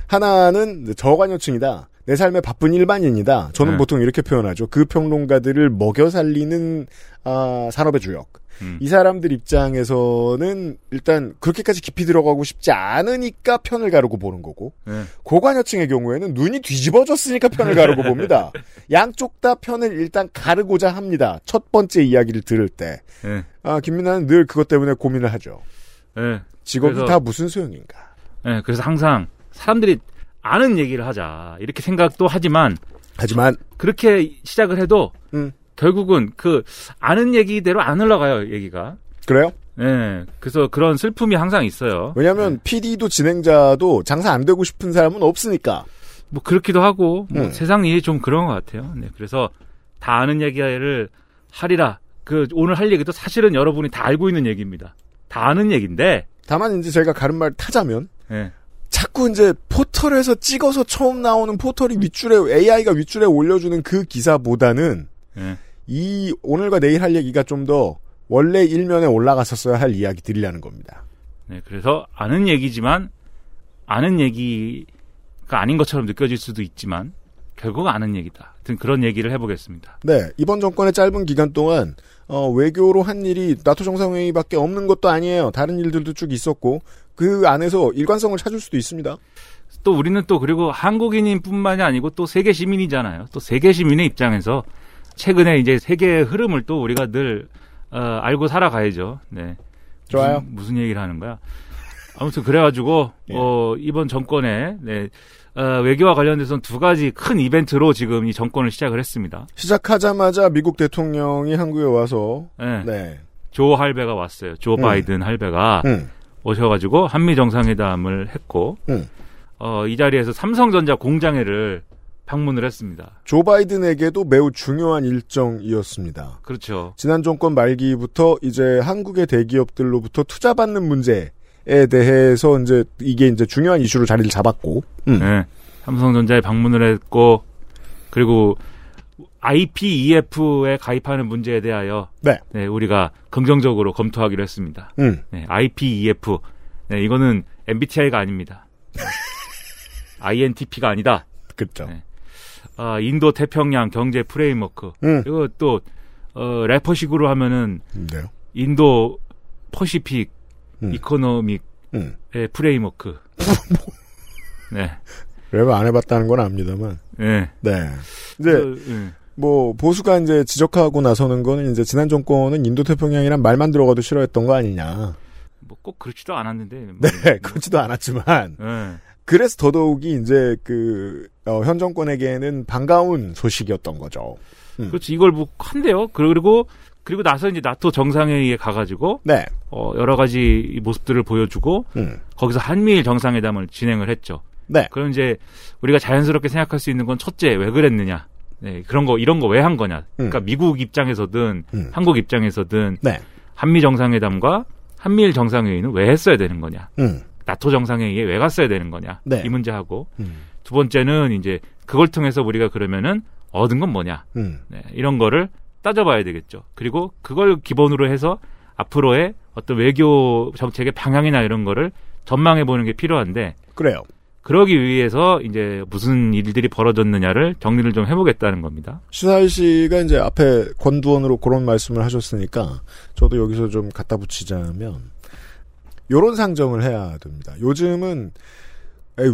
S2: 하나는 저관여층이다. 내 삶에 바쁜 일반인이다. 저는
S6: 네.
S2: 보통 이렇게 표현하죠. 그 평론가들을 먹여 살리는 아, 산업의 주역.
S6: 음.
S2: 이 사람들 입장에서는 일단 그렇게까지 깊이 들어가고 싶지 않으니까 편을 가르고 보는 거고
S6: 네.
S2: 고관여층의 경우에는 눈이 뒤집어졌으니까 편을 가르고 봅니다. 양쪽 다 편을 일단 가르고자 합니다. 첫 번째 이야기를 들을 때.
S6: 예.
S2: 아, 김민아는 늘 그것 때문에 고민을 하죠.
S6: 예.
S2: 직업이
S6: 그래서-
S2: 다 무슨 소용인가.
S6: 예, 그래서 항상 사람들이 아는 얘기를 하자 이렇게 생각도 하지만
S2: 하지만
S6: 그렇게 시작을 해도
S2: 음.
S6: 결국은 그 아는 얘기대로 안 흘러가요 얘기가.
S2: 그래요?
S6: 네, 그래서 그런 슬픔이 항상 있어요.
S2: 왜냐하면 PD도 진행자도 장사 안 되고 싶은 사람은 없으니까.
S6: 뭐 그렇기도 하고 뭐
S2: 음.
S6: 세상 일이 좀 그런 것 같아요. 네, 그래서 다 아는 얘기를 하리라. 그 오늘 할 얘기도 사실은 여러분이 다 알고 있는 얘기입니다. 다 아는 얘기인데.
S2: 다만 이제 제가 가른 말 타자면
S6: 네.
S2: 자꾸 이제 포털에서 찍어서 처음 나오는 포털이 윗줄에 AI가 윗줄에 올려주는 그 기사보다는
S6: 네.
S2: 이 오늘과 내일 할 얘기가 좀 더 원래 일면에 올라갔었어야 할 이야기 들이라는 겁니다.
S6: 네, 그래서 아는 얘기지만 아는 얘기가 아닌 것처럼 느껴질 수도 있지만 결국 아는 얘기다. 하여튼 그런 얘기를 해보겠습니다.
S2: 네, 이번 정권의 짧은 기간 동안 어, 외교로 한 일이 나토 정상회의밖에 없는 것도 아니에요. 다른 일들도 쭉 있었고 그 안에서 일관성을 찾을 수도 있습니다.
S6: 또 우리는 또 그리고 한국인뿐만이 아니고 또 세계 시민이잖아요. 또 세계 시민의 입장에서 최근에 이제 세계의 흐름을 또 우리가 늘 어, 알고 살아가야죠. 네.
S2: 좋아요.
S6: 무슨, 무슨 얘기를 하는 거야? 아무튼 그래가지고
S2: 예.
S6: 어, 이번 정권에 네, 어, 외교와 관련돼서는 두 가지 큰 이벤트로 지금 이 정권을 시작을 했습니다.
S2: 시작하자마자 미국 대통령이 한국에 와서
S6: 네.
S2: 네,
S6: 조 할배가 왔어요. 조
S2: 음.
S6: 바이든 할배가
S2: 음,
S6: 오셔가지고 한미 정상회담을 했고
S2: 음.
S6: 어, 이 자리에서 삼성전자 공장회를 방문을 했습니다.
S2: 조 바이든에게도 매우 중요한 일정이었습니다.
S6: 그렇죠.
S2: 지난 정권 말기부터 이제 한국의 대기업들로부터 투자받는 문제에 대해서 이제 이게 이제 중요한 이슈로 자리를 잡았고, 음.
S6: 네. 삼성전자에 방문을 했고 그리고 IPEF에 가입하는 문제에 대하여
S2: 네.
S6: 네, 우리가 긍정적으로 검토하기로 했습니다.
S2: 음.
S6: 네, IPEF. 네, 이거는 MBTI가 아닙니다. INTP가 아니다.
S2: 그렇죠.
S6: 네. 아, 인도 태평양 경제 framework.
S2: 음.
S6: 그리고 또 어, 래퍼식으로 하면은
S2: 네.
S6: Indo Pacific
S2: 음.
S6: Economic의
S2: 음.
S6: Framework. 네.
S2: 랩을 안 해봤다는 건 압니다만,
S6: 네.
S2: 네. 이제
S6: 그, 네.
S2: 뭐 보수가 이제 지적하고 나서는 거는 이제 지난 정권은 인도 태평양이란 말만 들어가도 싫어했던 거 아니냐.
S6: 뭐 꼭 그렇지도 않았는데. 뭐,
S2: 네, 그렇지도 않았지만
S6: 네.
S2: 그래서 더더욱이 이제 그 어, 현 정권에게는 반가운 소식이었던 거죠. 음.
S6: 그렇지 이걸 뭐 한대요. 그리고 그리고 나서 이제 나토 정상회의에 가가지고
S2: 네.
S6: 어, 여러 가지 모습들을 보여주고
S2: 음.
S6: 거기서 한미일 정상회담을 진행을 했죠.
S2: 네.
S6: 그럼 이제 우리가 자연스럽게 생각할 수 있는 건 첫째 왜 그랬느냐. 네, 그런 거 이런 거 왜 한 거냐. 그러니까 미국 입장에서든
S2: 음.
S6: 한국 입장에서든
S2: 네.
S6: 한미 정상회담과 한미일 정상회의는 왜 했어야 되는 거냐.
S2: 음.
S6: 나토 정상회의에 왜 갔어야 되는 거냐.
S2: 네.
S6: 이 문제하고
S2: 음.
S6: 두 번째는 이제 그걸 통해서 우리가 그러면은 얻은 건 뭐냐.
S2: 음.
S6: 네, 이런 거를 따져봐야 되겠죠. 그리고 그걸 기본으로 해서 앞으로의 어떤 외교 정책의 방향이나 이런 거를 전망해 보는 게 필요한데
S2: 그래요.
S6: 그러기 위해서 이제 무슨 일들이 벌어졌느냐를 정리를 좀 해보겠다는 겁니다.
S2: 시사일 씨가 이제 앞에 권두원으로 그런 말씀을 하셨으니까 저도 여기서 좀 갖다 붙이자면 요런 상정을 해야 됩니다. 요즘은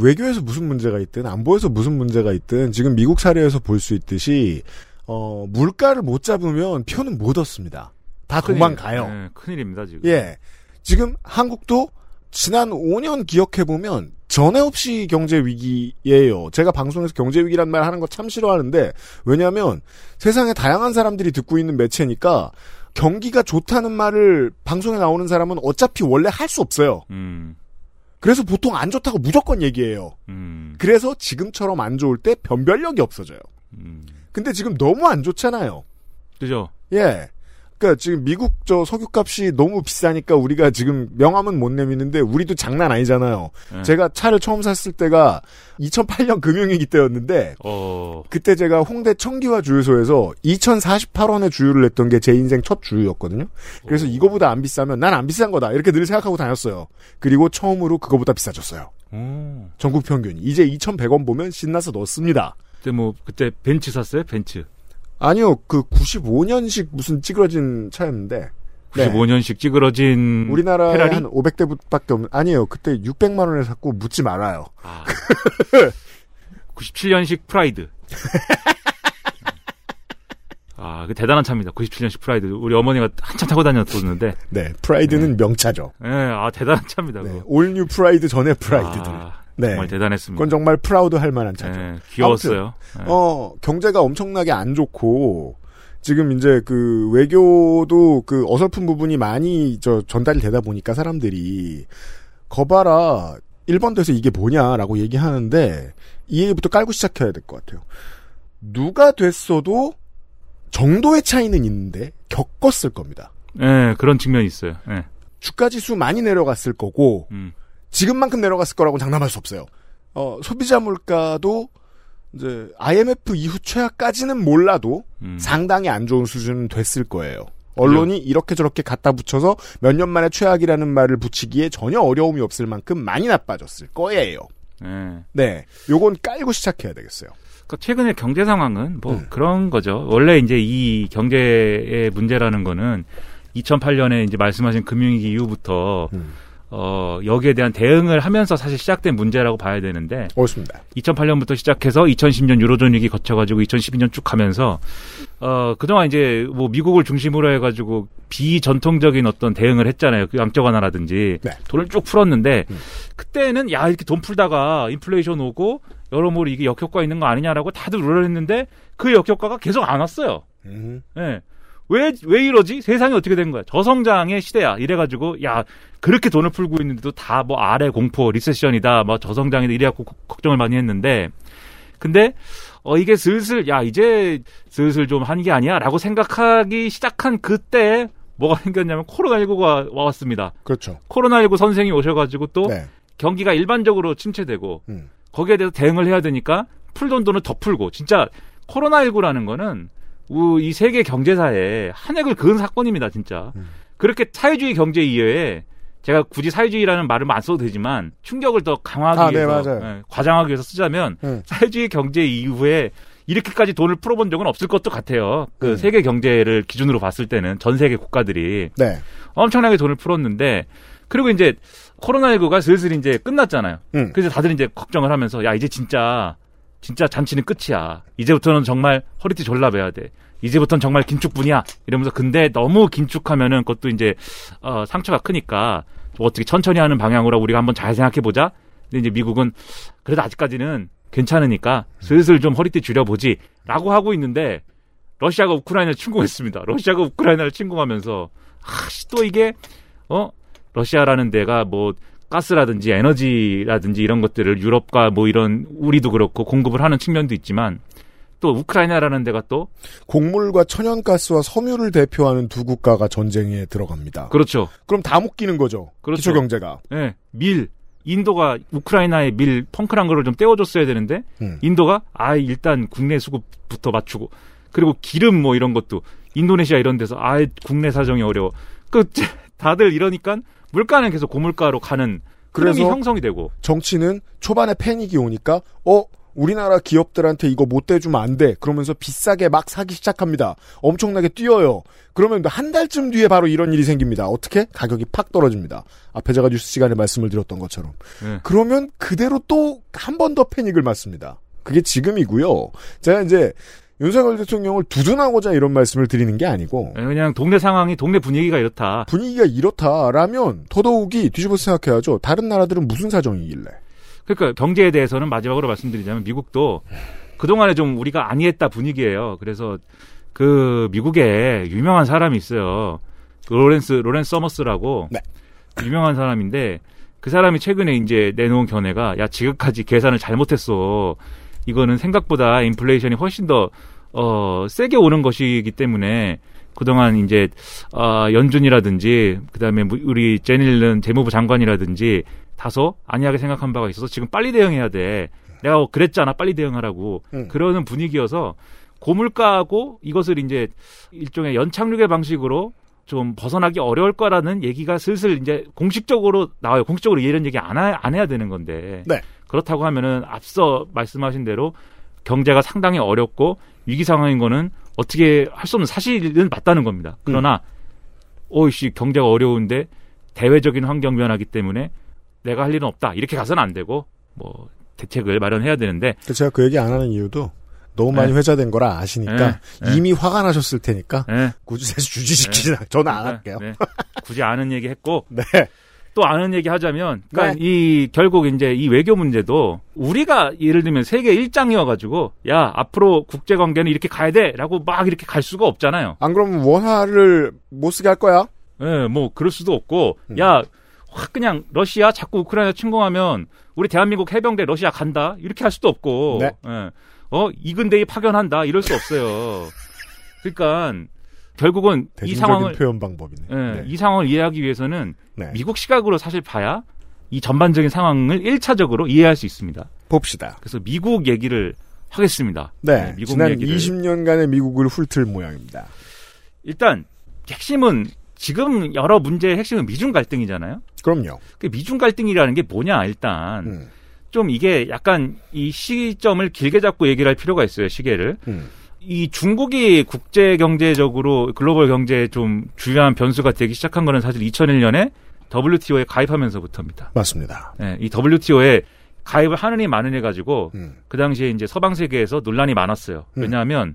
S2: 외교에서 무슨 문제가 있든 안보에서 무슨 문제가 있든 지금 미국 사례에서 볼 수 있듯이 어, 물가를 못 잡으면 표는 못 얻습니다. 다 도망가요.
S6: 네, 큰일입니다 지금.
S2: 예. 지금 한국도 지난 5년 기억해보면 전에 없이 경제 위기예요. 제가 방송에서 경제 위기란 말 하는 거 참 싫어하는데, 왜냐면 세상에 다양한 사람들이 듣고 있는 매체니까 경기가 좋다는 말을 방송에 나오는 사람은 어차피 원래 할 수 없어요.
S6: 음,
S2: 그래서 보통 안 좋다고 무조건 얘기해요.
S6: 음,
S2: 그래서 지금처럼 안 좋을 때 변별력이 없어져요.
S6: 음.
S2: 근데 지금 너무 안 좋잖아요.
S6: 그죠?
S2: 예. 그러니까 지금 미국 저 석유값이 너무 비싸니까 우리가 지금 명함은 못 내미는데 우리도 장난 아니잖아요.
S6: 네.
S2: 제가 차를 처음 샀을 때가 2008년 금융위기 때였는데
S6: 어,
S2: 그때 제가 홍대 청기화 주유소에서 2,048원에 주유를 냈던 게 제 인생 첫 주유였거든요. 그래서 이거보다 안 비싸면 난 안 비싼 거다 이렇게 늘 생각하고 다녔어요. 그리고 처음으로 그거보다 비싸졌어요.
S6: 오.
S2: 전국 평균. 이제 2,100원 보면 신나서 넣습니다.
S6: 그때 뭐 그때 벤츠 샀어요? 벤츠.
S2: 아니요, 그 95년식 무슨 찌그러진 차였는데. 네.
S6: 95년식 찌그러진
S2: 우리나라에
S6: 페라리?
S2: 한 500대밖에 없는 아니에요. 그때 600만 원에 샀고 묻지 말아요.
S6: 아. 97년식 프라이드. 아, 그 대단한 차입니다. 97년식 프라이드. 우리 어머니가 한참 타고 다녔었는데.
S2: 네, 프라이드는 명차죠.
S6: 예, 아, 대단한 차입니다.
S2: 네. All New 프라이드 전에 프라이드들.
S6: 아,
S2: 네.
S6: 정말 대단했습니다.
S2: 그건 정말 proud 할 만한 차죠.
S6: 예, 귀여웠어요. 예.
S2: 어, 경제가 엄청나게 안 좋고 지금 이제 그 외교도 그 어설픈 부분이 많이 저 전달이 되다 보니까 사람들이 거봐라 일본에서 이게 뭐냐라고 얘기하는데 이 얘기부터 깔고 시작해야 될 것 같아요. 누가 됐어도 정도의 차이는 있는데 겪었을 겁니다.
S6: 예, 그런 측면이 있어요. 예.
S2: 주가 지수 많이 내려갔을 거고
S6: 음.
S2: 지금만큼 내려갔을 거라고 장담할 수 없어요. 어, 소비자 물가도 이제 IMF 이후 최하까지는 몰라도
S6: 음.
S2: 상당히 안 좋은 수준은 됐을 거예요. 언론이 이렇게 저렇게 갖다 붙여서 몇 년 만에 최악이라는 말을 붙이기에 전혀 어려움이 없을 만큼 많이 나빠졌을 거예요.
S6: 예.
S2: 네. 요건 깔고 시작해야 되겠어요.
S6: 그러니까 최근의 경제 상황은 뭐
S2: 음.
S6: 그런 거죠. 원래 이제 이 경제의 문제라는 거는 2008년에 이제 말씀하신 금융위기 이후부터
S2: 음.
S6: 어 여기에 대한 대응을 하면서 사실 시작된 문제라고 봐야 되는데
S2: 옳습니다.
S6: 2008년부터 시작해서 2010년 유로존 위기 거쳐가지고 2012년 쭉 가면서 어 그동안 이제 뭐 미국을 중심으로 해가지고 비전통적인 어떤 대응을 했잖아요. 그 양적 완화라든지
S2: 네.
S6: 돈을 쭉 풀었는데
S2: 음.
S6: 그때는 야 이렇게 돈 풀다가 인플레이션 오고 여러모로 이게 역효과 있는 거 아니냐라고 다들 우려했는데 그 역효과가 계속 안 왔어요.
S2: 음.
S6: 예. 왜, 왜 이러지? 세상이 어떻게 된 거야? 저성장의 시대야. 이래가지고, 야, 그렇게 돈을 풀고 있는데도 다 뭐 아래 공포, 리세션이다, 뭐 저성장이다, 이래갖고 걱- 걱정을 많이 했는데, 근데, 어, 이게 슬슬, 야, 이제 슬슬 좀 한 게 아니야? 라고 생각하기 시작한 그때, 뭐가 생겼냐면 코로나19가 왔습니다.
S2: 그렇죠.
S6: 코로나19 선생이 오셔가지고 또
S2: 네.
S6: 경기가 일반적으로 침체되고,
S2: 음.
S6: 거기에 대해서 대응을 해야 되니까 풀던 돈을 더 풀고 진짜 코로나19라는 거는 우- 이 세계 경제사에 한 획을 그은 사건입니다, 진짜.
S2: 음.
S6: 그렇게 사회주의 경제 이외에 제가 굳이 사회주의라는 말을 안 써도 되지만 충격을 더 강화하기
S2: 아, 네,
S6: 위해서. 예, 과장하기 위해서 쓰자면
S2: 음.
S6: 사회주의 경제 이후에 이렇게까지 돈을 풀어본 적은 없을 것도 같아요. 그
S2: 음.
S6: 세계 경제를 기준으로 봤을 때는 전 세계 국가들이
S2: 네.
S6: 엄청나게 돈을 풀었는데 그리고 이제 코로나19가 슬슬 이제 끝났잖아요.
S2: 음.
S6: 그래서 다들 이제 걱정을 하면서 야 이제 진짜 진짜 잔치는 끝이야. 이제부터는 정말 허리띠 졸라매야 돼. 이제부터는 정말 긴축분이야. 이러면서 근데 너무 긴축하면은 그것도 이제 어, 상처가 크니까 뭐 어떻게 천천히 하는 방향으로 우리가 한번 잘 생각해 보자. 근데 이제 미국은 그래도 아직까지는 괜찮으니까 슬슬 좀 허리띠 줄여보지라고 하고 있는데 러시아가 우크라이나를 침공했습니다. 러시아가 우크라이나를 침공하면서 아씨 또 이게 어 러시아라는 데가 뭐 가스라든지 에너지라든지 이런 것들을 유럽과 뭐 이런 우리도 그렇고 공급을 하는 측면도 있지만 또 우크라이나라는 데가 또
S2: 곡물과 천연가스와 섬유를 대표하는 두 국가가 전쟁에 들어갑니다.
S6: 그렇죠.
S2: 그럼 다 묶이는 거죠.
S6: 그렇죠.
S2: 기초 경제가.
S6: 예, 밀 인도가 우크라이나에 밀 펑크란 거를 좀 떼어줬어야 되는데
S2: 음.
S6: 인도가 아 일단 국내 수급부터 맞추고 그리고 기름 뭐 이런 것도 인도네시아 이런 데서 아 국내 사정이 어려워 그 다들 이러니까 물가는 계속 고물가로 가는
S2: 그래서
S6: 형성이 되고
S2: 정치는 초반에 패닉이 오니까 어 우리나라 기업들한테 이거 못 대주면 안 돼. 그러면서 비싸게 막 사기 시작합니다. 엄청나게 뛰어요. 그러면 한 달쯤 뒤에 바로 이런 일이 생깁니다. 어떻게? 가격이 팍 떨어집니다. 앞에 제가 뉴스 시간에 말씀을 드렸던 것처럼.
S6: 예.
S2: 그러면 그대로 또 한 번 더 패닉을 맞습니다. 그게 지금이고요. 제가 이제 윤석열 대통령을 두둔하고자 이런 말씀을 드리는 게 아니고
S6: 예, 그냥 동네 상황이 동네 분위기가 이렇다.
S2: 분위기가 이렇다라면 더더욱이 뒤집어서 생각해야죠. 다른 나라들은 무슨 사정이길래.
S6: 그러니까 경제에 대해서는 마지막으로 말씀드리자면 미국도 그동안에 좀 우리가 아니했다 분위기예요. 그래서 그 미국에 유명한 사람이 있어요. 그 로렌스 로렌스 서머스라고
S2: 네.
S6: 유명한 사람인데 그 사람이 최근에 이제 내놓은 견해가 야 지금까지 계산을 잘못했어. 이거는 생각보다 인플레이션이 훨씬 더 어, 세게 오는 것이기 때문에 그동안 이제 어, 연준이라든지 그다음에 뭐 우리 제닐런 재무부 장관이라든지 다소 안이하게 생각한 바가 있어서 지금 빨리 대응해야 돼. 내가 뭐 그랬잖아. 빨리 대응하라고.
S2: 음.
S6: 그러는 분위기여서 고물가하고 이것을 이제 일종의 연착륙의 방식으로 좀 벗어나기 어려울 거라는 얘기가 슬슬 이제 공식적으로 나와요. 공식적으로 이런 얘기 안, 하- 안 해야 되는 건데.
S2: 네.
S6: 그렇다고 하면은 앞서 말씀하신 대로 경제가 상당히 어렵고 위기 상황인 거는 어떻게 할 수 없는 사실은 맞다는 겁니다. 그러나 오이씨 경제가 어려운데 대외적인 환경 변화기 때문에 내가 할 일은 없다. 이렇게 가서는 안 되고 뭐 대책을 마련해야 되는데
S2: 제가 그 얘기 안 하는 이유도 너무 많이
S6: 네.
S2: 회자된 거라 아시니까
S6: 네. 네.
S2: 이미 화가 나셨을 테니까
S6: 네.
S2: 굳이 다시 주지시키지 않 저는 안
S6: 네,
S2: 할게요.
S6: 네. 굳이 아는 얘기 했고
S2: 네.
S6: 또 아는 얘기 하자면, 그러니까
S2: 네.
S6: 이 결국 이제 이 외교 문제도 우리가 예를 들면 세계 일장이어가지고 야 앞으로 국제 관계는 이렇게 가야 돼라고 막 이렇게 갈 수가 없잖아요.
S2: 안 그러면 원화를 못 쓰게 할 거야?
S6: 예, 뭐 그럴 수도 없고,
S2: 음.
S6: 야 확 그냥 러시아 자꾸 우크라이나 침공하면 우리 대한민국 해병대 러시아 간다 이렇게 할 수도 없고,
S2: 네.
S6: 예. 어 이근대에 파견한다 이럴 수 없어요. 그러니까 결국은 이 상황을
S2: 표현 방법이네.
S6: 예,
S2: 네.
S6: 이 상황을 이해하기 위해서는
S2: 네.
S6: 미국 시각으로 사실 봐야 이 전반적인 상황을 1차적으로 이해할 수 있습니다.
S2: 봅시다.
S6: 그래서 미국 얘기를 하겠습니다.
S2: 네,
S6: 미국
S2: 지난
S6: 얘기를.
S2: 20년간의 미국을 훑을 모양입니다.
S6: 일단 핵심은 지금 여러 문제의 핵심은 미중 갈등이잖아요.
S2: 그럼요.
S6: 그 미중 갈등이라는 게 뭐냐 일단
S2: 음,
S6: 좀 이게 약간 이 시점을 길게 잡고 얘기를 할 필요가 있어요 시계를
S2: 음.
S6: 이 중국이 국제 경제적으로 글로벌 경제에 좀 주요한 변수가 되기 시작한 거는 사실 2001년에 WTO에 가입하면서부터입니다.
S2: 맞습니다.
S6: 네, 이 WTO에 가입을 하느니 마느니 가지고
S2: 음,
S6: 그 당시에 이제 서방 세계에서 논란이 많았어요.
S2: 음.
S6: 왜냐하면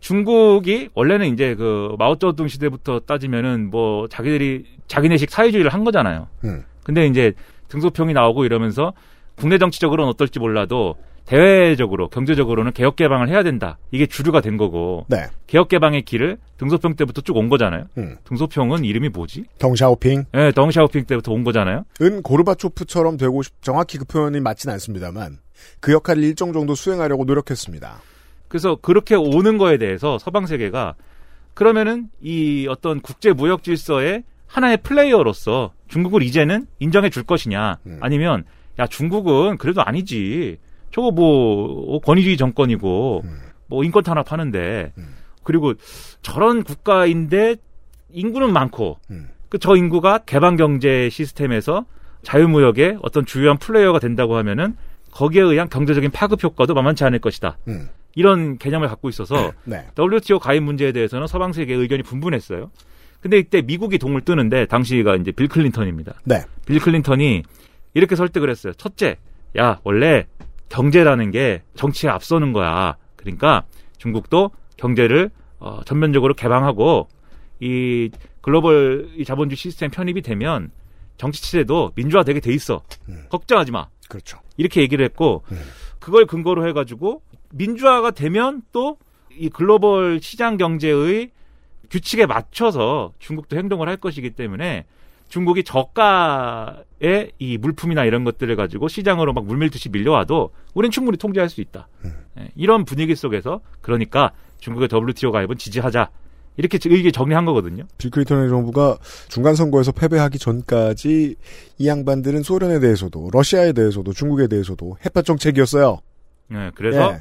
S6: 중국이 원래는 이제 그 마오쩌둥 시대부터 따지면은 뭐 자기들이 자기네식 사회주의를 한 거잖아요.
S2: 음.
S6: 근데 이제 등소평이 나오고 이러면서 국내 정치적으로는 어떨지 몰라도 대외적으로 경제적으로는 개혁 개방을 해야 된다. 이게 주류가 된 거고
S2: 네.
S6: 개혁 개방의 길을 등소평 때부터 쭉 온 거잖아요.
S2: 음.
S6: 등소평은 이름이 뭐지?
S2: 덩샤오핑,
S6: 예, 덩샤오핑 때부터 온 거잖아요.
S2: 은 고르바초프처럼 되고 싶, 정확히 그 표현이 맞진 않습니다만 그 역할을 일정 정도 수행하려고 노력했습니다.
S6: 그래서 그렇게 오는 거에 대해서 서방 세계가 그러면은 이 어떤 국제 무역 질서의 하나의 플레이어로서 중국을 이제는 인정해 줄 것이냐
S2: 음.
S6: 아니면 야 중국은 그래도 아니지 저거 뭐 권위주의 정권이고
S2: 음.
S6: 뭐 인권 탄압하는데
S2: 음.
S6: 그리고 저런 국가인데 인구는 많고
S2: 음.
S6: 그저 인구가 개방 경제 시스템에서 자유무역의 어떤 주요한 플레이어가 된다고 하면은 거기에 의한 경제적인 파급 효과도 만만치 않을 것이다.
S2: 음.
S6: 이런 개념을 갖고 있어서
S2: 네.
S6: WTO 가입 문제에 대해서는 서방 세계의 의견이 분분했어요. 근데 이때 미국이 동을 뜨는데 당시가 이제 빌 클린턴입니다.
S2: 네.
S6: 빌 클린턴이 이렇게 설득을 했어요. 첫째, 야 원래 경제라는 게 정치에 앞서는 거야. 그러니까 중국도 경제를 어, 전면적으로 개방하고 이 글로벌 이 자본주의 시스템 편입이 되면 정치 체제도 민주화 되게 돼 있어.
S2: 음.
S6: 걱정하지 마.
S2: 그렇죠.
S6: 이렇게 얘기를 했고
S2: 음.
S6: 그걸 근거로 해가지고 민주화가 되면 또 이 글로벌 시장 경제의 규칙에 맞춰서 중국도 행동을 할 것이기 때문에 중국이 저가의 이 물품이나 이런 것들을 가지고 시장으로 막 물밀듯이 밀려와도 우린 충분히 통제할 수 있다.
S2: 음.
S6: 예, 이런 분위기 속에서 그러니까 중국의 WTO 가입은 지지하자. 이렇게 의기 정리한 거거든요.
S2: 빌 클린턴의 정부가 중간 선거에서 패배하기 전까지 이 양반들은 소련에 대해서도 러시아에 대해서도 중국에 대해서도 햇볕 정책이었어요.
S6: 예, 그래서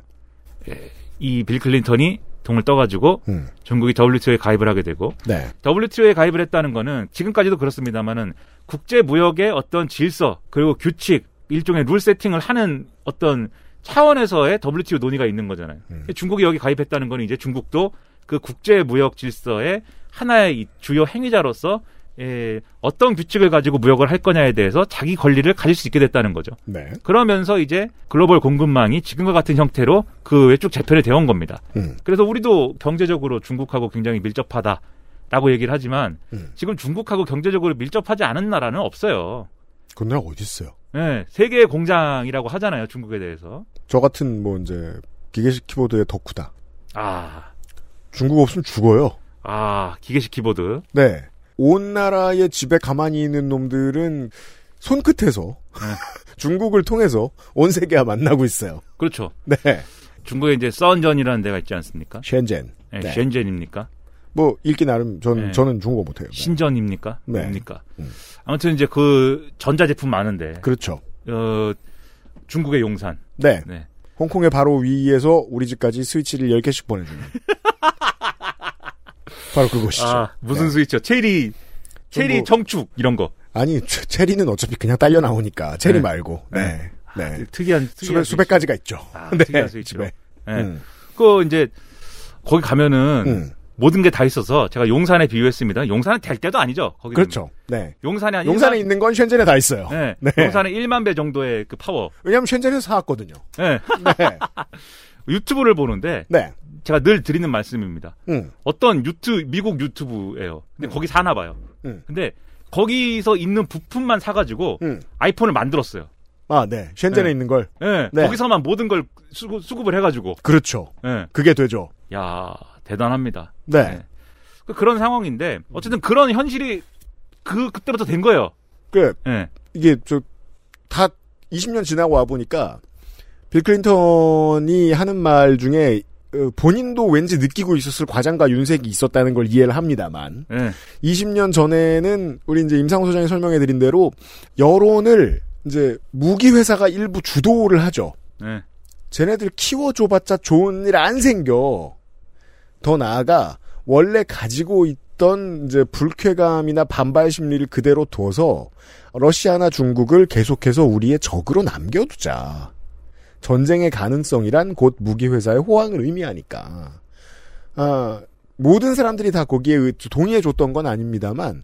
S2: 예.
S6: 이빌 클린턴이 동을 떠가지고
S2: 음.
S6: 중국이 WTO에 가입을 하게 되고
S2: 네.
S6: WTO에 가입을 했다는 거는 지금까지도 그렇습니다만은 국제 무역의 어떤 질서 그리고 규칙 일종의 룰 세팅을 하는 어떤 차원에서의 WTO 논의가 있는 거잖아요.
S2: 음.
S6: 중국이 여기 가입했다는 거는 이제 중국도 그 국제 무역 질서의 하나의 이 주요 행위자로서 예, 어떤 규칙을 가지고 무역을 할 거냐에 대해서 자기 권리를 가질 수 있게 됐다는 거죠.
S2: 네.
S6: 그러면서 이제 글로벌 공급망이 지금과 같은 형태로 그외쭉 재편이 되어 온 겁니다.
S2: 음.
S6: 그래서 우리도 경제적으로 중국하고 굉장히 밀접하다라고 얘기를 하지만
S2: 음.
S6: 지금 중국하고 경제적으로 밀접하지 않은 나라는 없어요.
S2: 그 나라 어디 있어요?
S6: 예, 세계의 공장이라고 하잖아요, 중국에 대해서.
S2: 저 같은 뭐 이제 기계식 키보드의 덕후다.
S6: 아,
S2: 중국 없으면 죽어요.
S6: 아, 기계식 키보드.
S2: 네. 온 나라의 집에 가만히 있는 놈들은 손끝에서 중국을 통해서 온 세계와 만나고 있어요.
S6: 그렇죠.
S2: 네.
S6: 중국에 이제 썬전이라는 데가 있지 않습니까?
S2: 셴젠.
S6: 예,
S2: 네.
S6: 셴젠입니까?
S2: 뭐 읽기 나름 전
S6: 네.
S2: 저는 중국어 못해요. 네.
S6: 신전입니까?
S2: 네.
S6: 뭡니까?
S2: 음.
S6: 아무튼 이제 그 전자제품 많은데
S2: 그렇죠.
S6: 어, 중국의 용산.
S2: 네.
S6: 네.
S2: 홍콩의 바로 위에서 우리 집까지 스위치를 10개씩 보내주는. 바로 그것이죠.
S6: 아, 무슨
S2: 네.
S6: 스위치요? 체리 체리
S2: 뭐-
S6: 청축 이런 거.
S2: 아니, 체- 체리는 어차피 그냥 딸려 나오니까, 체리
S6: 네.
S2: 말고. 네. 네.
S6: 특이한 특이한
S2: 수백, 수백 가지가 있죠.
S6: 아,
S2: 네.
S6: 특이한 스위치로. 네.
S2: 음.
S6: 그 이제 거기 가면은
S2: 음.
S6: 모든 게 다 있어서 제가 용산에 비유했습니다. 용산은 될 때도 아니죠. 거기
S2: 그렇죠. 네.
S6: 용산이 한
S2: 용산에
S6: 1만,
S2: 있는 건 셴젠에 다 있어요.
S6: 네.
S2: 네.
S6: 용산에 1만 배 정도의 그 파워.
S2: 왜냐면 셴젠에서 사왔거든요.
S6: 네.
S2: 네.
S6: 유튜브를 보는데
S2: 네.
S6: 제가 늘 드리는 말씀입니다.
S2: 음.
S6: 어떤 유튜 미국 유튜브예요. 근데 거기 사나 봐요.
S2: 음.
S6: 근데 거기서 있는 부품만 사가지고
S2: 음.
S6: 아이폰을 만들었어요.
S2: 아, 네. 셴젠에
S6: 네.
S2: 있는 걸.
S6: 예,
S2: 네.
S6: 거기서만 모든 걸 수급, 수급을 해가지고.
S2: 그렇죠.
S6: 예.
S2: 그게 되죠.
S6: 야 대단합니다.
S2: 네.
S6: 그- 그런 상황인데 어쨌든 그런 현실이 그 그때부터 된 거예요.
S2: 그
S6: 예.
S2: 이게 저 다 20년 지나고 와 보니까 빌 클린턴이 하는 말 중에 어, 본인도 왠지 느끼고 있었을 과장과 윤색이 있었다는 걸 이해를 합니다만
S6: 예.
S2: 20년 전에는 우리 이제 임상호 소장이 설명해 드린 대로 여론을 이제 무기 회사가 일부 주도를 하죠.
S6: 예.
S2: 쟤네들 키워줘봤자 좋은 일 안 생겨. 더 나아가 원래 가지고 있던 이제 불쾌감이나 반발 심리를 그대로 둬서 러시아나 중국을 계속해서 우리의 적으로 남겨두자. 전쟁의 가능성이란 곧 무기 회사의 호황을 의미하니까. 아, 모든 사람들이 다 거기에 의- 동의해줬던 건 아닙니다만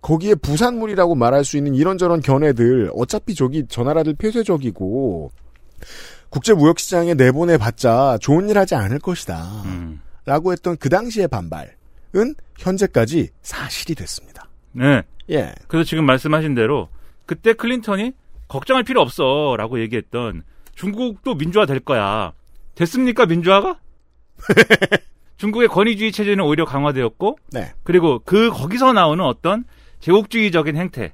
S2: 거기에 부산물이라고 말할 수 있는 이런저런 견해들 어차피 저기 저 나라들 폐쇄적이고 국제무역시장에 내보내봤자 좋은 일 하지 않을 것이다.
S6: 음.
S2: 라고 했던 그 당시의 반발은 현재까지 사실이 됐습니다.
S6: 네.
S2: 예.
S6: 그래서 지금 말씀하신 대로 그때 클린턴이 걱정할 필요 없어 라고 얘기했던 중국도 민주화 될 거야. 됐습니까 민주화가? 중국의 권위주의 체제는 오히려 강화되었고
S2: 네.
S6: 그리고 그 거기서 나오는 어떤 제국주의적인 행태,